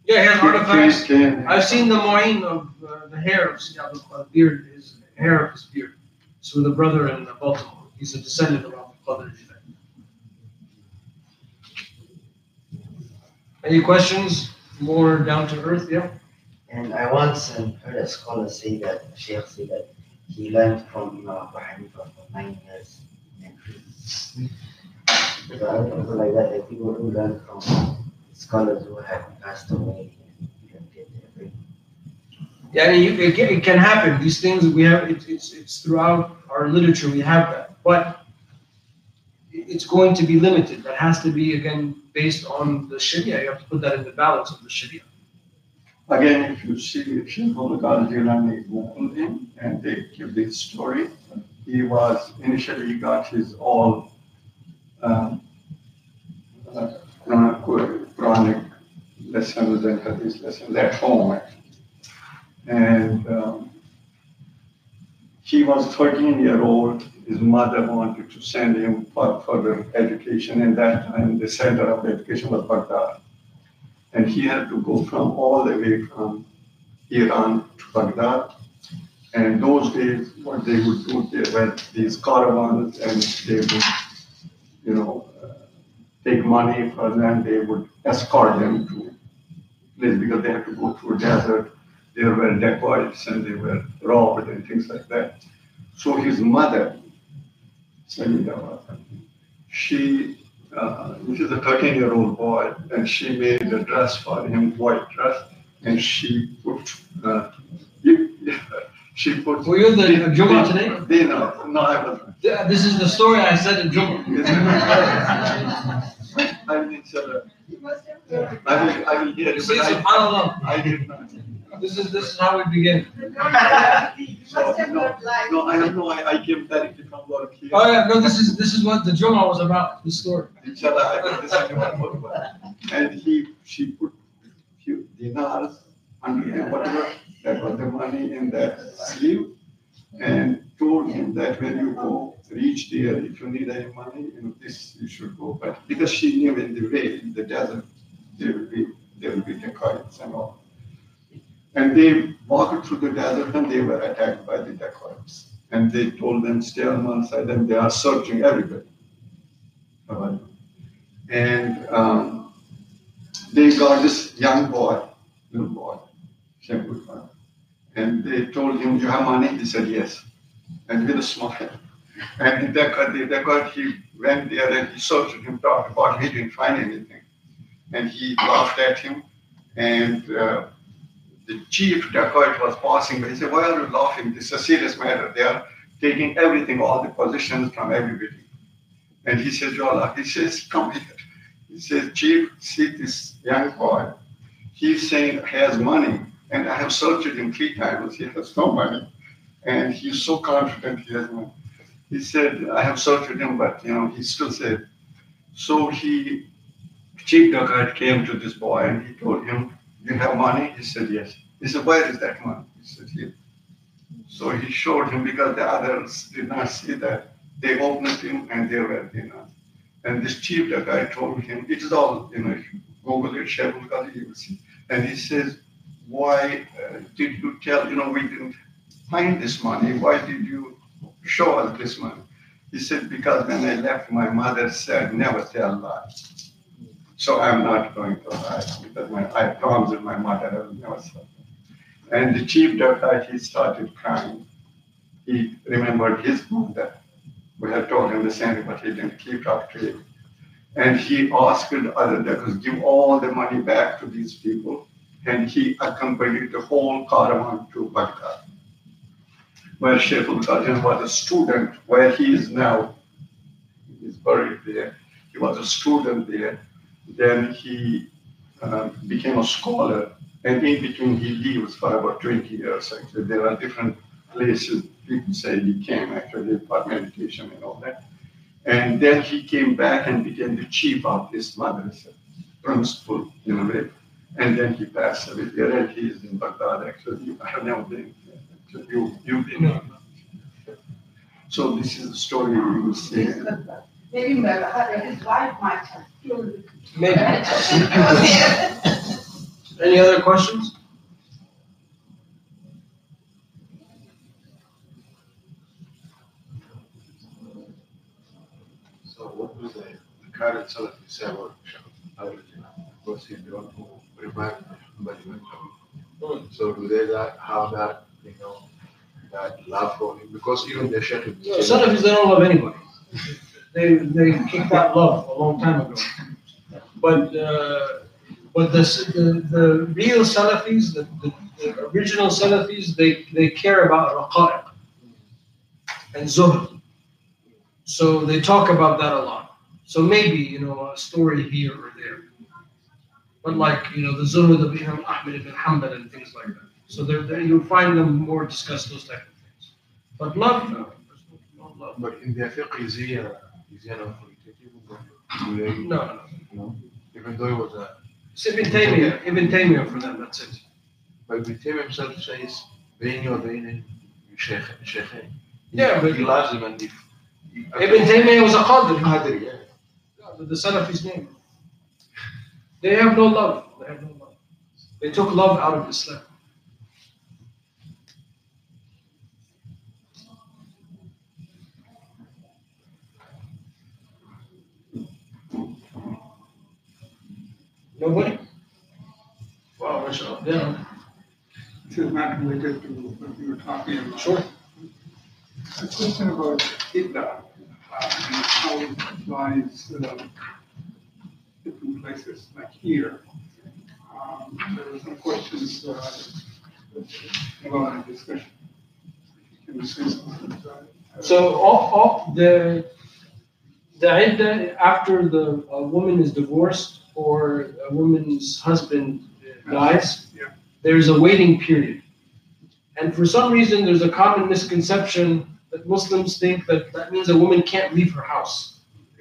Yeah, he has artifacts. Can- I've seen the moin of uh, the hair of Sidi Abdul beard, his hair of his beard. So the brother in uh, Baltimore, he's a descendant of Abdul Qadir. Any questions? More down to earth, yeah? And I once um, heard a scholar say that, a sheikh say that he learned from Imam Abu Hanifa for nine years. And so I also like that, that people who learn from scholars who have passed away and you can get their. Yeah, I mean, you, it, can, it can happen. These things we have, it, it's, it's throughout our literature, we have that. But it's going to be limited. That has to be, again, based on the Sharia. You have to put that in the balance of the Sharia. Again, if you see Sheikh Abdul Jilani Google him and they give this story, he was initially got his all um, uh, Quranic lessons and Hadith lessons at home. And um, he was 13 year old. His mother wanted to send him for further education. And that time, the center of education was Baghdad and he had to go from all the way from Iran to Baghdad. And those days, what they would do, they were these caravans, and they would, you know, take money for them. They would escort them to place because they had to go through desert. There were dacoits and they were robbed and things like that. So his mother, Samida, she uh, this is a 13 year old boy, and she made a dress for him, white dress, and she put, uh, <laughs> she put. Were you the Jummah today? They know, no, I wasn't. Yeah, This is the story I said in Jummah. <laughs> I mean, so, You must have heard. I will, I will hear You see, subhanAllah. I did not. This is, this is how we begin. You must have. No, I don't know, I, I came directly from work here. Oh yeah, no, this is, this is what the Jummah was about, this story. Inshallah, I will listen to my work. And he, she put few dinars under the whatever, that was the money in that sleeve. And told him that when you go, reach there, if you need any money, you know, this, you should go. But because she knew in the way, in the desert, there will be, there will be dacoits and all. And they walked through the desert and they were attacked by the dacoits. And they told them, stay on one side, and they are searching everybody. And um, they got this young boy, little boy, Khan. And they told him, You have money? He said, Yes. And with a smile. And they got, he went there and he searched him, talked about he didn't find anything. And he laughed at him. And uh, the chief dacoit was passing by. He said, Why are you laughing? This is a serious matter. They are taking everything, all the possessions from everybody. And he says, Jola, he says, come here. He says, Chief, see this young boy. He's saying he has money. And I have searched him three times. He has no money. And he's so confident he has. He said, I have searched him, but you know, he still said. So he, Chief Dacoit came to this boy and he told him, You have money? He said, Yes. He said, Where is that money? He said, Here. So he showed him because the others did not see that. They opened him and they were dinars. And this chief, guy told him, it is all, you know, Google it, Shebul you will see. And he says, why uh, did you tell, you know, we didn't find this money. Why did you show us this money? He said, because when I left, my mother said, never tell lies. So I'm not going to lie because my, I promised my mother I will never tell. And the chief dacoit, he started crying. He remembered his mother. We had told him the same but he didn't keep up to it. And he asked other dacoits, give all the money back to these people. And he accompanied the whole caravan to Baghdad, where Sheikh al was a student, where he is now. He's buried there. He was a student there. Then he uh, became a scholar, and in between he lives for about 20 years. Actually, there are different places people say he came actually for meditation and all that. And then he came back and became the chief of this madrasa, principal in a way. And then he passed away there, and he is in Baghdad actually. I have never been. Actually, you you've been. So this is the story you will see. Maybe his wife might have told it. Maybe. <laughs> Any other questions? So what do the, the current Salafi say about Al-Jannah? Because he's the one who revived Muhammad eventually. So do they that, have that, you know, that love for him? Because even the Sheikh No, Salafis, they don't love anybody. They, they kicked that love a long time ago. But, uh, but the, the, the real Salafis, the, the, the original Salafis, they, they care about raqa'iq and zuhd. So they talk about that a lot. So maybe, you know, a story here or there. But like, you know, the zuhd of Imam Ahmed ibn Hanbal and things like that. So there, there you'll find them more discuss those type of things. But love, no, there's no, no love. But in the fiqh, is he, uh, is he an authoritative? No, no. Even though it was a. It's Ibn Taymiyyah, Ibn Taymiyyah for them, that's it. But Ibn Taymiyyah himself says, Bain your Bain Sheikh. Yeah, but. He loves him and if. Okay. Ibn Taymiyyah was a Qadri. Qadri, yeah. The, the son of his name. They have no love. They have no love. They took love out of Islam. Nobody? Wow, mashallah. Yeah. This is not related to what you were talking about. Sure. A question about Idda, uh, and how it applies, uh, different places, like here. Um, There were some questions, uh, about the discussion. Can you say something? it? So all, all the the idda after the a woman is divorced or a woman's husband dies, Yeah. there's a waiting period. And for some reason, there's a common misconception that Muslims think that that means a woman can't leave her house.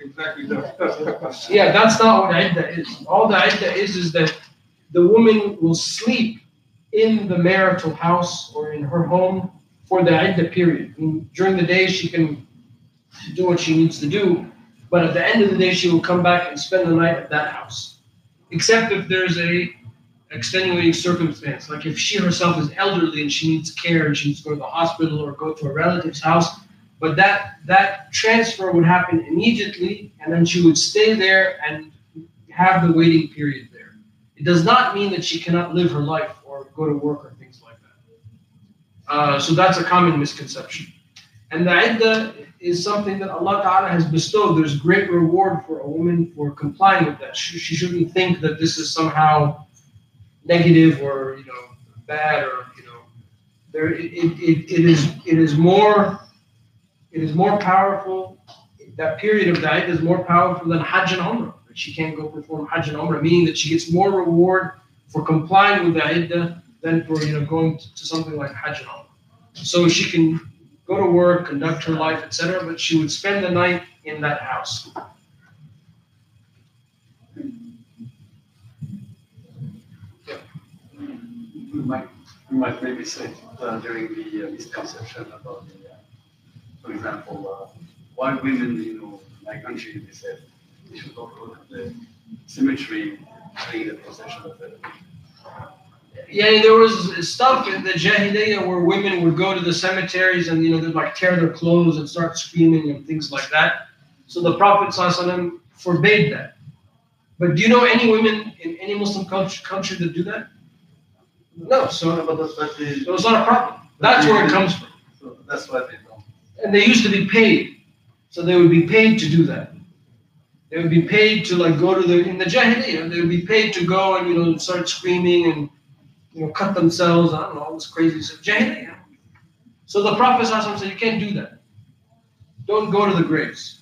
Exactly, that's, that's the question. Yeah, that's not what idda is. All the idda is is that the woman will sleep in the marital house or in her home for the idda period. Mean, during the day, she can do what she needs to do, but at the end of the day, she will come back and spend the night at that house. Except if there's a extenuating circumstance, like if she herself is elderly and she needs care and she needs to go to the hospital or go to a relative's house. But that that transfer would happen immediately, and then she would stay there and have the waiting period there. It does not mean that she cannot live her life or go to work or things like that. Uh, so that's a common misconception. And the iddah is something that Allah Ta'ala has bestowed. There's great reward for a woman for complying with that. She, she shouldn't think that this is somehow negative or you know bad or you know there it, it, it, is it is more it is more powerful that period of iddah is more powerful than Hajj and Umrah. She can't go perform Hajj and Umrah, meaning that she gets more reward for complying with the iddah than for you know going to, to something like Hajj and Umrah. So she can go to work, conduct her life, etc., but she would spend the night in that house. We might, we might maybe say uh, during the uh, misconception about the, uh, for example, uh, why women, you know, in my country, they said they should not go to the cemetery during the procession of the Yeah, there was stuff in the Jahiliyyah where women would go to the cemeteries and you know they'd like tear their clothes and start screaming and things like that. So the Prophet ﷺ forbade that. But do you know any women in any Muslim country, country that do that? No, so, No, but that's what they, so it's not a problem. That's where it comes from. so that's why they don't. And they used to be paid. So they would be paid to do that. They would be paid to like go to the in the Jahiliyyah, they would be paid to go and you know start screaming and you know, cut themselves, I don't know, all this crazy stuff. Jahiliyyah. So the Prophet said, you can't do that. Don't go to the graves.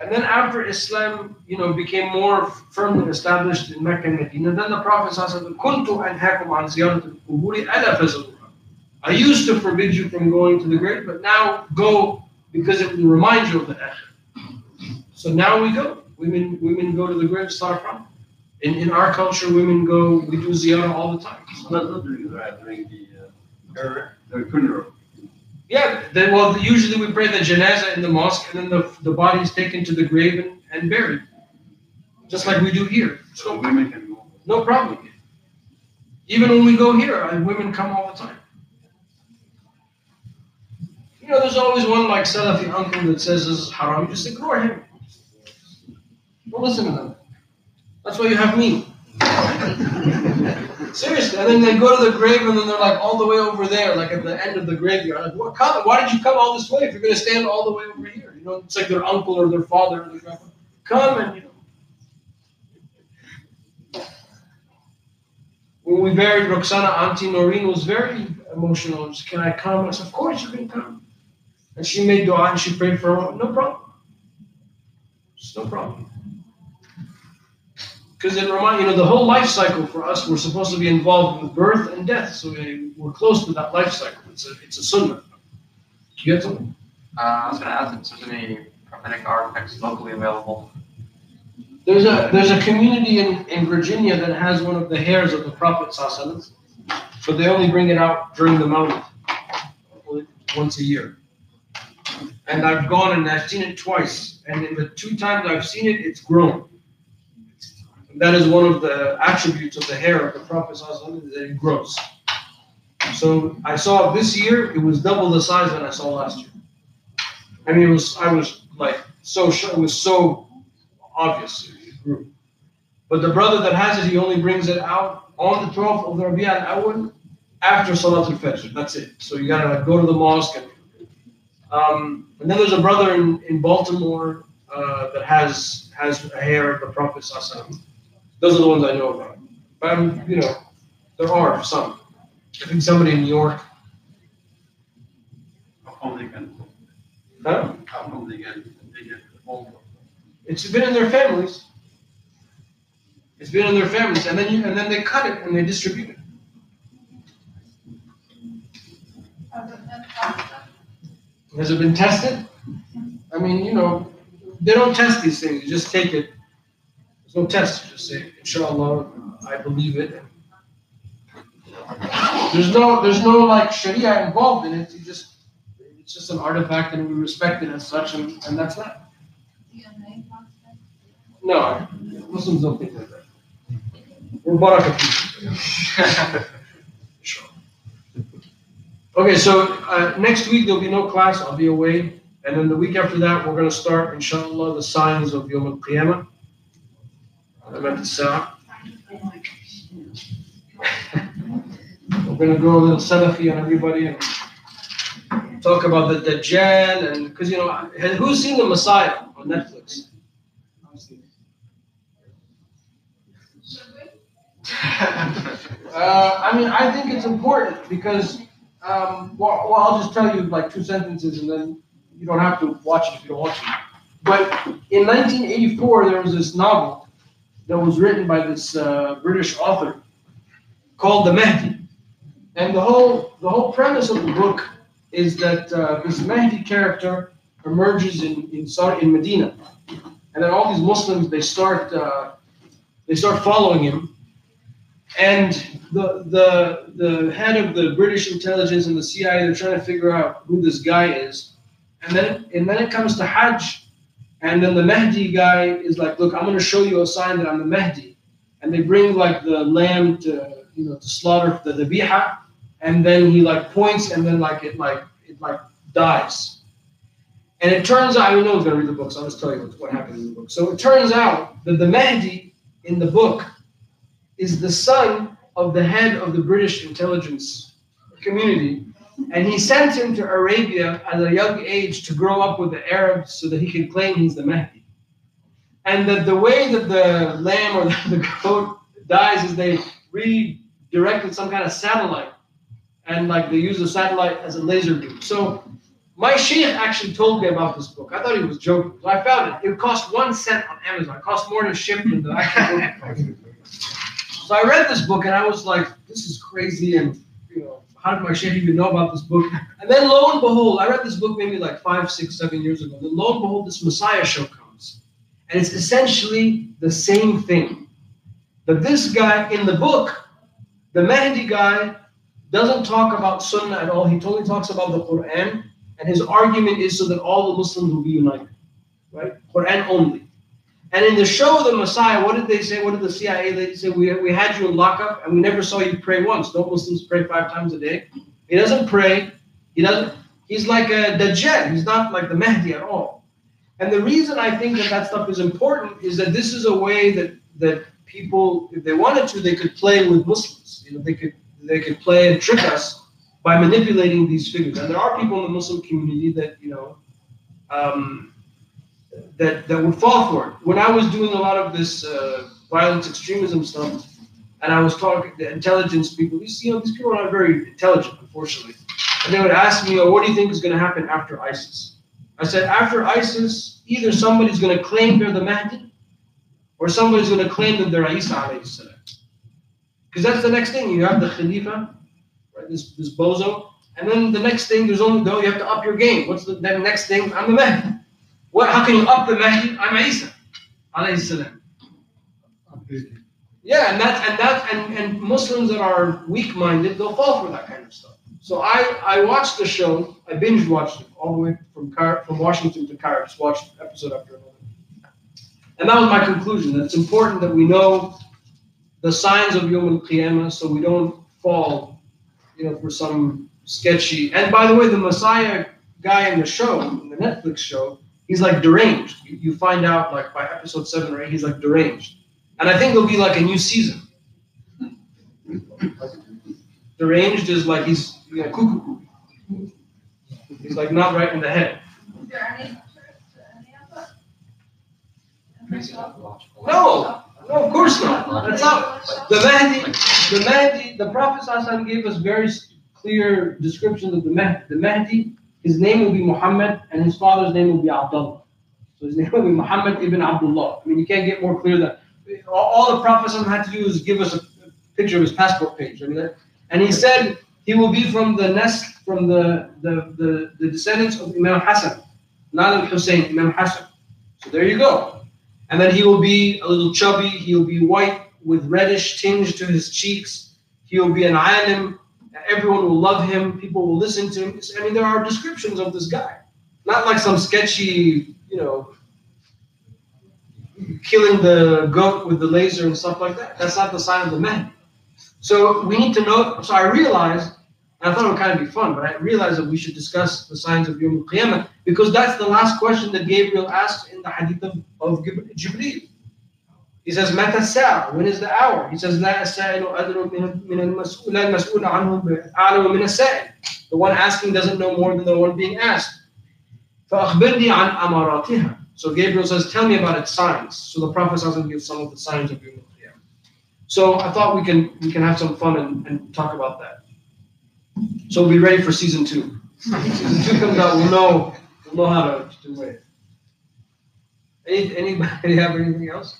And then after Islam, you know, became more firmly established in Mecca and Medina, then the Prophet said, I used to forbid you from going to the grave, but now go because it will remind you of the akhirah. So now we go. Women, women go to the grave, start from. In, in our culture, women go, we do ziyarah all the time. So that's not during the, during the, uh, the funeral. Yeah, then well, usually we pray the janazah in the mosque, and then the, the body is taken to the grave and, and buried, just like we do here. So So women can go. no problem. Even when we go here, uh, women come all the time. You know, there's always one like Salafi uncle that says this is haram. You just ignore him. Don't listen to them. That's why you have me. Seriously, and then they go to the grave and then they're like all the way over there, like at the end of the graveyard. Like, what, come, why did you come all this way if you're going to stand all the way over here? You know, it's like their uncle or their father or their grandpa. Come and, you know. When we buried Roxana, Auntie Noreen was very emotional. Said, Can I come? I said, Of course you can come. And she made dua and she prayed for her. No problem. It's no problem. Because it reminds you know the whole life cycle for us, we're supposed to be involved with birth and death, so we- we're close to that life cycle. It's a it's a sunnah. You get something? Uh, I was gonna ask if there's any prophetic artifacts locally available. There's a there's a community in, in Virginia that has one of the hairs of the Prophet but they only bring it out during the Mawlid, once a year. And I've gone and I've seen it twice, and in the two times I've seen it, it's grown. That is one of the attributes of the hair of the Prophet Sallallahu Alaihi Wasallam that it grows. So I saw this year; it was double the size that I saw last year. I mean, it was I was like so it was so obvious it grew. But the brother that has it, he only brings it out on the 12th of the Rabi' al-Awwal after Salatul Fajr. That's it. So you gotta like go to the mosque and um, and then there's a brother in, in Baltimore uh, that has has a hair of the Prophet Sallallahu Those are the ones I know about. But I'm, you know, there are some. I think somebody in New York. How come they can, Huh? how come they get, they get home? It's been in their families. It's been in their families, and then you, and then they cut it and they distribute it. Has it been tested? I mean, you know, they don't test these things. You just take it. There's no test. Just say, Inshallah, I believe it. There's no, there's no like Sharia involved in it. You just, it's just an artifact, and we respect it as such, and, and that's that. No, Muslims don't think like that. We're Baraka people. <laughs> Sure. Okay, so uh, next week there'll be no class. I'll be away. And then the week after that, we're going to start, inshallah, the signs of Yom Al Qiyamah. Alamat al-Sa'ah. <laughs> We're going to go a little Salafi on everybody and talk about the Dajjal. And because, you know, who's seen The Messiah on Netflix? <laughs> Uh, I mean, I think it's important because, um, well, well, I'll just tell you like two sentences and then you don't have to watch it if you don't want to. But in 1984, there was this novel that was written by this uh, British author called The Mahdi. And the whole, the whole premise of the book is that uh, this Mahdi character emerges in, in, Saudi, in Medina. And then all these Muslims, they start, uh, they start following him and the the the head of the British intelligence and the CIA they're trying to figure out who this guy is, and then and then it comes to Hajj, and then the Mahdi guy is like, look, I'm going to show you a sign that I'm the Mahdi, and they bring like the lamb to you know, to slaughter for the dhabiha, and then he like points, and then like it like it like dies. And it turns out, I mean, no one's gonna read the book, so I'll just tell you what happened in the book. So it turns out that the Mahdi in the book is the son of the head of the British intelligence community. And he sent him to Arabia at a young age to grow up with the Arabs so that he can claim he's the Mahdi. And that the way that the lamb or <laughs> the goat dies is they redirected some kind of satellite. And like they use the satellite as a laser beam. So my sheikh actually told me about this book. I thought he was joking. So I found it. It cost one cent on Amazon. It cost more to ship than the actual book. So I read this book and I was like, this is crazy. And, you know, how did my even know about this book? And then lo and behold, I read this book maybe like five, six, seven years ago. Then lo and behold, this Messiah show comes. And it's essentially the same thing. But this guy in the book, the Mahdi guy, doesn't talk about Sunnah at all. He totally talks about the Quran. And his argument is so that all the Muslims will be united. Right? Quran only. And in the show of the Messiah, what did they say? What did the CIA say? We, we had you in lockup and we never saw you pray once. Don't Muslims pray five times a day? He doesn't pray. He doesn't. He's like a Dajjal. He's not like the Mahdi at all. And the reason I think that that stuff is important is that this is a way that that people, if they wanted to, they could play with Muslims. You know, they could they could play and trick us by manipulating these figures. And there are people in the Muslim community that you know. Um, that that would fall for it. When I was doing a lot of this uh, violence extremism stuff, and I was talking to intelligence people, these you know these people are not very intelligent, unfortunately, and they would ask me, "Oh, what do you think is going to happen after ISIS?" I said, "After ISIS, either somebody's going to claim they're the Mahdi, or somebody's going to claim that they're Isa alayhi salam." Because that's the next thing. You have the Khalifa, right? This this bozo, and then the next thing, there's only though you have to up your game. What's the, the next thing? I'm the Mahdi. What? How can you up the Mahdi? I'm Isa, alayhi salam. Yeah, and that and that and, and Muslims that are weak-minded, they'll fall for that kind of stuff. So I I watched the show. I binge watched it all the way from Car- from Washington to Cairo. Just watched episode after another. And that was my conclusion. That it's important that we know the signs of Yom al Qiyamah so we don't fall, you know, for some sketchy. And by the way, the Messiah guy in the show, in the Netflix show, he's like deranged. You, you find out like by episode seven or eight, he's like deranged. And I think there'll be like a new season. deranged is like he's you know, cuckoo. He's like not right in the head. Is there any, any other? No, no, of course not. That's not. The Mahdi, the Mahdi, the Prophet gave us very clear descriptions of the Mahdi. The Mahdi, his name will be Muhammad, and his father's name will be Abdullah. So his <laughs> name will be Muhammad ibn Abdullah. I mean, you can't get more clear than all, the Prophet had to do is give us a picture of his passport page. I mean, and he said he will be from the nest, from the the, the, the descendants of Imam Hassan, not Al Hussein, Imam Hassan. So there you go. And then he will be a little chubby, he will be white with reddish tinge to his cheeks. He will be an alim. Everyone will love him. People will listen to him. I mean, there are descriptions of this guy. Not like some sketchy, you know, killing the goat with the laser and stuff like that. That's not the sign of the man. So we need to know. So I realized, and I thought it would kind of be fun, but I realized that we should discuss the signs of Yom Qiyamah because that's the last question that Gabriel asked in the hadith of, of Jibreel. He says, "Mata sa'a? When is the hour?" He says, "La as-sa'ilu adru min al-mas'ul la al-mas'ul anhu bi'alamu min as-sa'il." The one asking doesn't know more than the one being asked. فَأَخْبِرْنِي عَنْ أَمَارَاتِهَا So Gabriel says, "Tell me about its signs." So the Prophet doesn't give some of the signs of Yom Qiyamah. So I thought we can we can have some fun and, and talk about that. So we'll be ready for season two. <laughs> season two comes out, we'll know we'll know how to do it. Any, anybody have <laughs> anything else?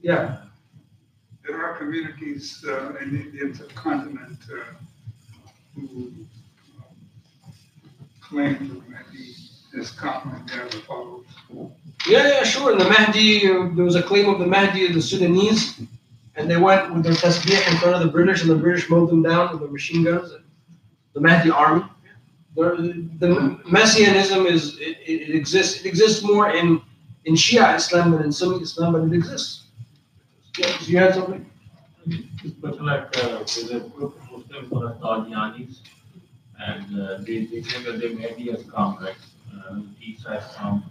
Yeah. There are communities uh, in the Indian subcontinent uh, who uh, claim to the Mahdi is they are the followers. Yeah, yeah, sure. And the Mahdi, uh, there was a claim of the Mahdi of the Sudanese, and they went with their tasbih in front of the British, and the British mowed them down with their machine guns. And the Mahdi army. The, the Messianism is it, it, exists. It exists more in in Shia Islam than in Sunni Islam, but it exists. Yeah, you had something? Much like, uh, there's a group of Muslims called as Qadianis, and uh, they, they claim that the Mahdi has come, right? Uh, Isa has come,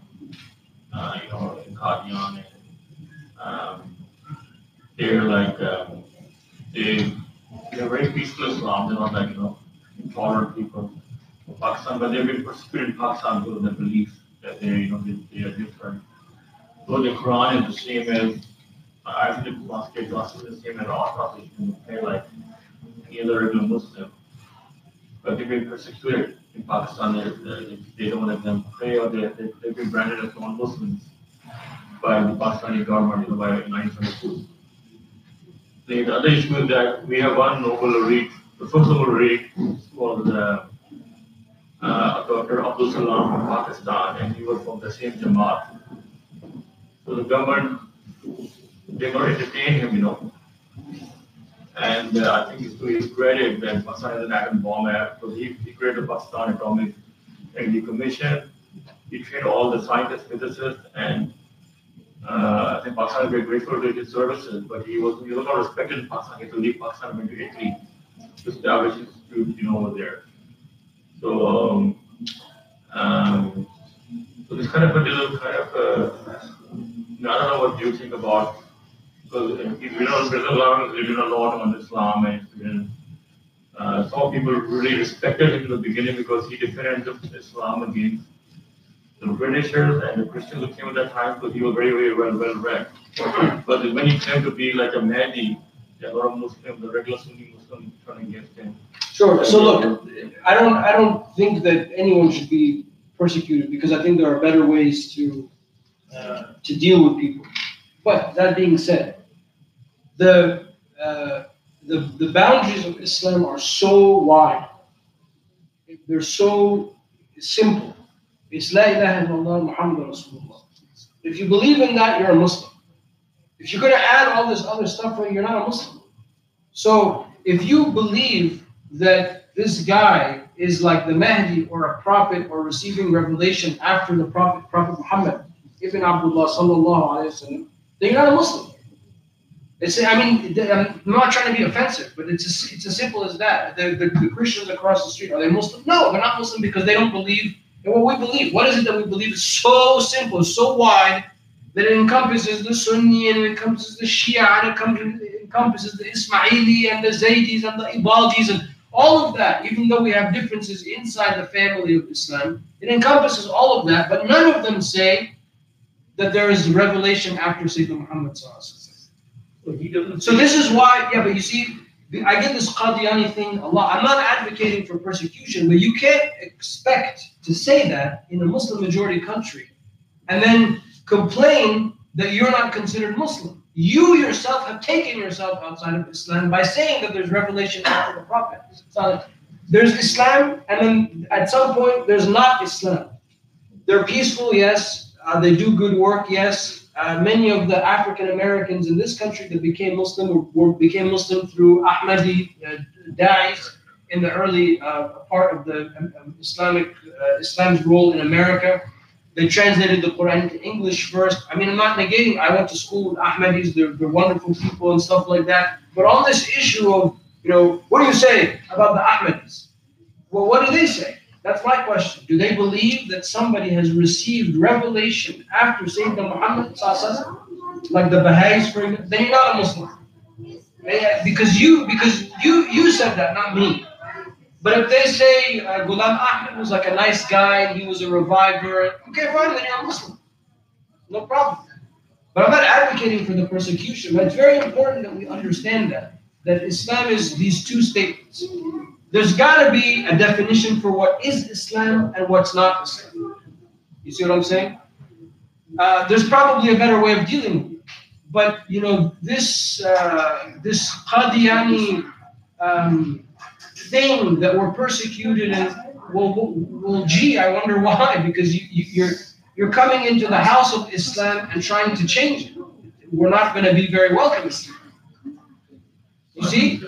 uh, you know, in Qadian, and, um, they're like, um, they, they're very peaceful Islam, they're not like, you know, intolerant people Pakistan, but they've been persecuted in Pakistan because of their belief that they're, you know, they, they are different. Though the Quran is the same as, I think the Mosque Gospel is the same as all prophets, you can like any other Muslim. But they've been persecuted in Pakistan, they, they, don't let them pray or they, they, they've been branded as non-Muslims by the Pakistani government, you know, by 1922. The other issue is that we have one Nobel read, the first Nobel read was uh, uh, Dr. Abdul Salam from Pakistan, and he was from the same Jamaat. So the government, they not entertain him, you know. And uh, I think it's to his credit that Pakistan is an atom bomb act, because he, he created the Pakistan Atomic Energy Commission. He trained all the scientists, physicists, and uh, I think Pakistan is very grateful to his services, but he was, he was not respected in Pakistan. He had to leave Pakistan and went to Italy to establish his you know, over there. So, um, um, so this kind of a little kind of, uh, I don't know what you think about, because you know, Brazil government is written a lot on Islam and, and uh, some people really respected him in the beginning because he defended Islam against the Britishers and the Christians who came at that time because he was very, very well, well read. But when he came to be like a Mahdi, there a lot of Muslims, the regular Sunni Muslims turning against him. Sure. So look, I don't, I don't think that anyone should be persecuted because I think there are better ways to, uh, to deal with people. But that being said, the, uh, the, the boundaries of Islam are so wide. They're so simple. It's La ilaha illallah Muhammad Rasulullah. If you believe in that, you're a Muslim. If you're going to add all this other stuff, you're not a Muslim. So if you believe that this guy is like the Mahdi or a prophet or receiving revelation after the prophet, Prophet Muhammad, Ibn Abdullah sallallahu alayhi wasallam, then you're not a Muslim. It's, I mean, I'm not trying to be offensive, but it's as, it's as simple as that. The, the, the Christians across the street, are they Muslim? No, they're not Muslim because they don't believe in what we believe. What is it that we believe is so simple, so wide, that it encompasses the Sunni and it encompasses the Shia and it encompasses the Ismaili and the Zaydis and the Ibadis and all of that, even though we have differences inside the family of Islam, it encompasses all of that, but none of them say that there is revelation after Sayyidina Muhammad. So doesn't. So this is why, yeah, but you see, I get this Qadiani thing a lot. I'm not advocating for persecution, but you can't expect to say that in a Muslim majority country and then complain that you're not considered Muslim. You yourself have taken yourself outside of Islam by saying that there's revelation after the Prophet. Like there's Islam, and then at some point there's not Islam. They're peaceful, yes. Uh, they do good work, yes. Uh, many of the African Americans in this country that became Muslim were, became Muslim through Ahmadi uh, da'is in the early uh, part of the um, um, Islamic uh, Islam's role in America. They translated the Quran into English first. I mean, I'm not negating. I went to school with Ahmadis. They're, they're wonderful people and stuff like that. But on this issue of, you know, what do you say about the Ahmadis? Well, what do they say? That's my question. Do they believe that somebody has received revelation after Sayyidina Muhammad, like the Baha'is, for example? Then you're not a Muslim. Because you because you you said that, not me. But if they say uh, Ghulam Ahmed was like a nice guy, he was a reviver, okay, fine, then you're a Muslim. No problem. But I'm not advocating for the persecution. But it's very important that we understand that that Islam is these two statements. There's got to be a definition for what is Islam and what's not Islam. You see what I'm saying? Uh, there's probably a better way of dealing with it. But you know, this uh, this Qadiani um, thing that we're persecuted and well, well, well, gee, I wonder why? Because you, you, you're you're coming into the house of Islam and trying to change it. We're not going to be very welcome. You see?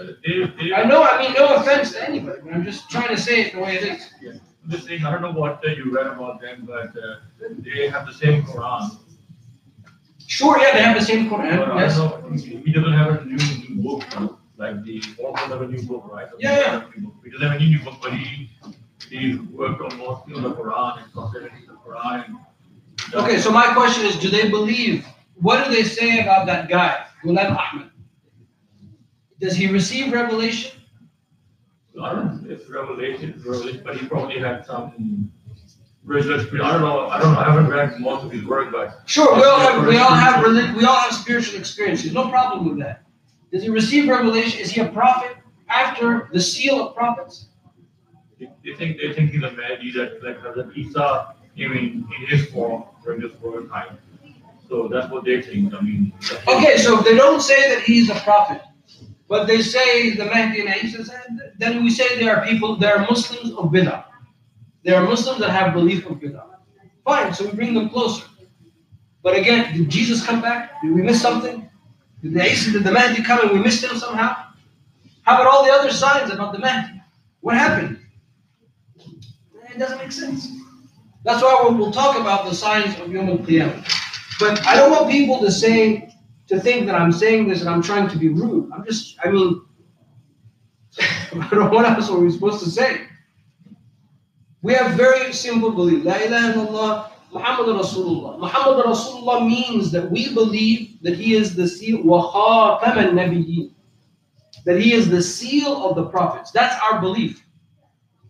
I know, I mean, no offense to anybody, but I'm just trying to say it the way it is. I'm just saying, I don't know what uh, you read about them, but uh, they have the same Quran. Sure, yeah, they have the same Quran. Yes. don't know, he he doesn't have a new, new book, like the Mormons have a new book, right? Yeah, yeah. He doesn't have any new book, but he, he worked on mostly on the Quran and translated the Quran. and- Okay, so my question is, do they believe? What do they say about that guy, Ghulam Ahmed? Does he receive revelation? I don't know, it's revelation, revelation, but he probably had some religious, experience. I don't know, I don't know, I haven't read most of his work, but. Sure, we all have we all have we all have spiritual experiences. No problem with that. Does he receive revelation? Is he a prophet after the seal of prophets? They they think, they think he's a Mahdi that, like, Hazrat Isa came in, in his form during this world time. So that's what they think, I mean. Okay, so if they don't say that he's a prophet, but they say the Mahdi and Isa, then we say there are people, there are Muslims of Bid'ah. There are Muslims that have belief of Bid'ah. Fine, so we bring them closer. But again, did Jesus come back? Did we miss something? Did the Isa, did the Mahdi come and we missed him somehow? How about all the other signs about the Mahdi? What happened? It doesn't make sense. That's why we'll, we'll talk about the signs of Yom Al-Qiyamah. But I don't want people to say, to think that I'm saying this and I'm trying to be rude. I'm just, I mean, <laughs> I don't know what else are we supposed to say? We have very simple belief. La ilaha illallah, Muhammad Rasulullah. Muhammad Rasulullah means that we believe that he is the seal. That he is the seal of the prophets. That's our belief.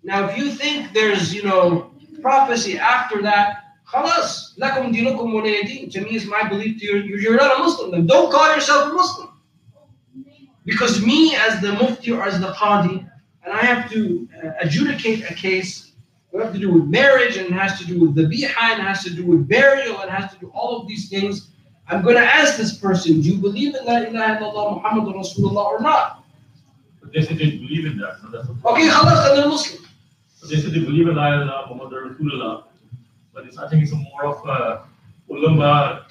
Now, if you think there's, you know, prophecy after that, Khalas, lakum dinukum walayadeen. To me, it's my belief. You're, you're not a Muslim. Then don't call yourself a Muslim. Because me, as the mufti or as the qadi, and I have to uh, adjudicate a case, it has to do with marriage, and it has to do with the biha, and it has to do with burial, and it has to do all of these things. I'm going to ask this person, do you believe in La ilaha illallah Muhammad Rasulullah or not? But they said they believe in that. So that's okay, khalas, then they're Muslim. But they said they believe in La ilaha Muhammad Rasulullah but it's, I think it's more of a ulama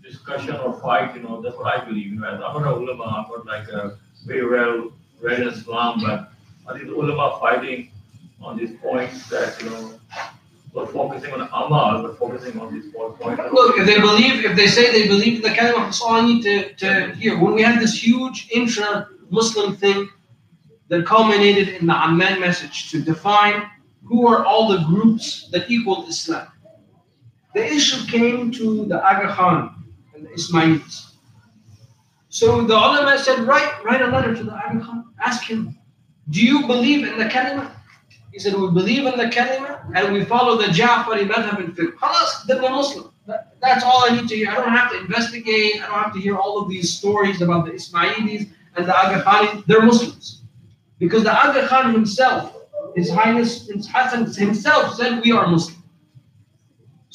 discussion or fight, you know, that's what I believe. You know, I'm not a ulama, I'm not like a very well read Islam, but I think the ulama fighting on these points that, you know, not focusing on Amal, but focusing on these four points. Look, if they believe, if they say they believe in the all I need to, to hear. When we had this huge intra-Muslim thing that culminated in the Amman message to define who are all the groups that equal Islam. The issue came to the Aga Khan and the Ismailis. So the ulama said, write, write a letter to the Aga Khan, ask him, do you believe in the kalima? He said, we believe in the kalima and we follow the Ja'fari madhab and fiqh. Khalas, then we're Muslim. That- that's all I need to hear. I don't have to investigate. I don't have to hear all of these stories about the Ismailis and the Aga Khanis. They're Muslims. Because the Aga Khan himself, His Highness Prince Hassan himself said, we are Muslim.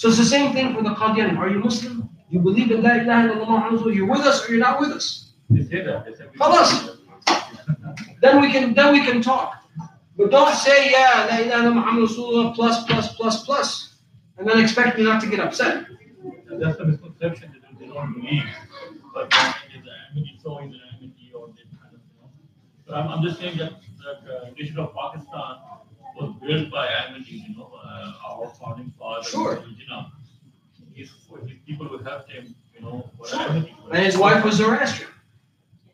So it's the same thing for the Qadiani. Are you Muslim? You believe in La ilaha illallah Muhammad? You're with us or you're not with us? They say that, they Khalas. Then we can then we can talk. But don't say, yeah, La ilaha illallah Muhammad Rasulullah plus plus plus plus, and then expect me not to get upset. That's the misconception, they don't, they don't believe, but then it is enmity, so is enmity or this kind of, know. But I'm, I'm just saying that, the uh, nation of Pakistan was built by enmity, you know, uh, our founding father. Sure. You know, his, his people who helped him, you know, Sure. And his wife was Zoroastrian.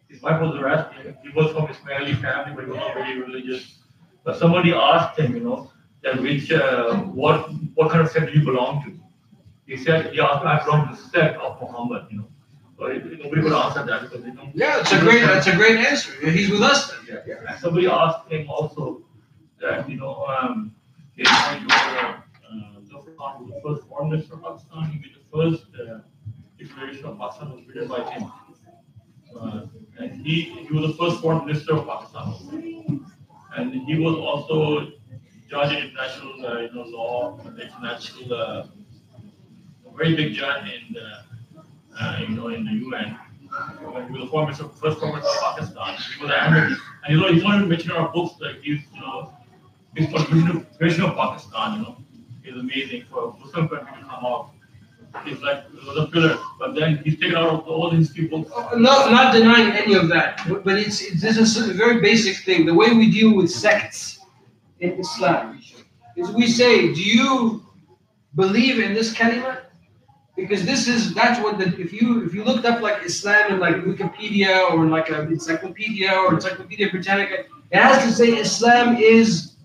His wife was arrested, he was from Ismaili family, but he was not very religious. But somebody asked him, you know, that which, uh, what, what kind of sect do you belong to? He said, asked, I belong to the sect of Muhammad, you know. But it- nobody could answer that because they don't. Yeah, it's a great that's a great answer. He's with us then. Yeah, yeah. And somebody asked him also that, you know, um, he was, uh, the first foreign minister of Pakistan, he the first, uh, declaration of Pakistan was written by him. Uh, and he, he was the first foreign minister of Pakistan. And he was also judge in international, uh, you know, law, international, uh, a very big judge in, uh, you know, in the UN. When he was the first foreign minister of Pakistan, he was an And you know, he's not even mentioned in our books, like he's, you know, contribution to creation of Pakistan, you know, is amazing for a Muslim country to come out. He's like, a pillar, but then he's taken out of all the history books. Uh, no, not denying any of that, but it's, it's this is a very basic thing. The way we deal with sects in Islam is we say, do you believe in this kalima? Because this is that's what the if you if you looked up like Islam in like Wikipedia or in like a encyclopedia or Encyclopedia Britannica, it has to say Islam is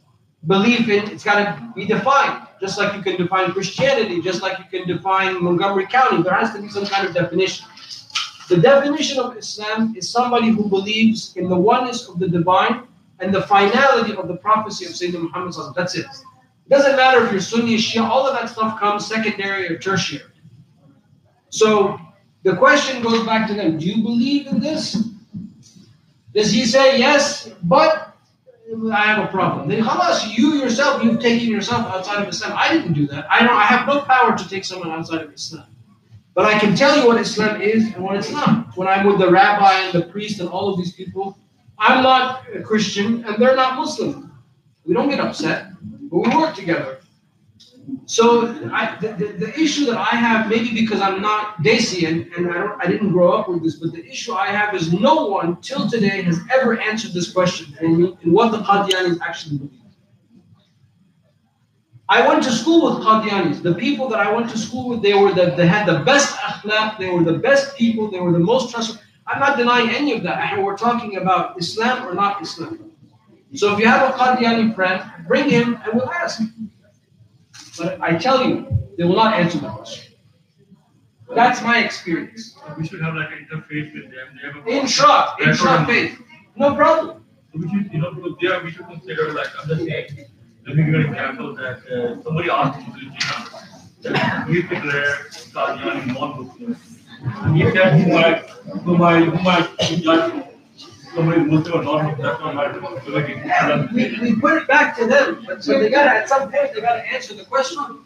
belief in it's gotta be defined. Just like you can define Christianity, just like you can define Montgomery County, there has to be some kind of definition. The definition of Islam is somebody who believes in the oneness of the divine and the finality of the prophecy of Sayyidina Muhammad. That's it. It doesn't matter if you're Sunni, Shia, all of that stuff comes secondary or tertiary. So the question goes back to them Do you believe in this? Does he say yes, but I have a problem? Then Hamas, you yourself, you've taken yourself outside of Islam. I didn't do that. I don't I have no power to take someone outside of Islam. But I can tell you what Islam is and what it's not. When I'm with the rabbi and the priest and all of these people, I'm not a Christian and they're not Muslim. We don't get upset, but we work together. So I, the, the, the issue that I have, maybe because I'm not Desi and, and I, don't, I didn't grow up with this, but the issue I have is no one till today has ever answered this question me and what the Qadianis actually believe. I went to school with Qadianis. The people that I went to school with, they were the, they had the best akhlaq, they were the best people, they were the most trustworthy. I'm not denying any of that. And we're talking about Islam or not Islam. So if you have a Qadiani friend, bring him and we'll ask. But I tell you, they will not answer the question. That's my experience. We should have like an interface with them. They have a- Intra, intra faith. No problem. So we should, you know, because there we should consider like, I'm just saying, let me give an example that uh, somebody asked me to we declare Qadiani non-Muslim. And he said, who might, who might, who might judge somebody Muslim or non-Muslim, that's not my responsibility. We, we put it back to them. But so they gotta, at some point, they gotta answer the question.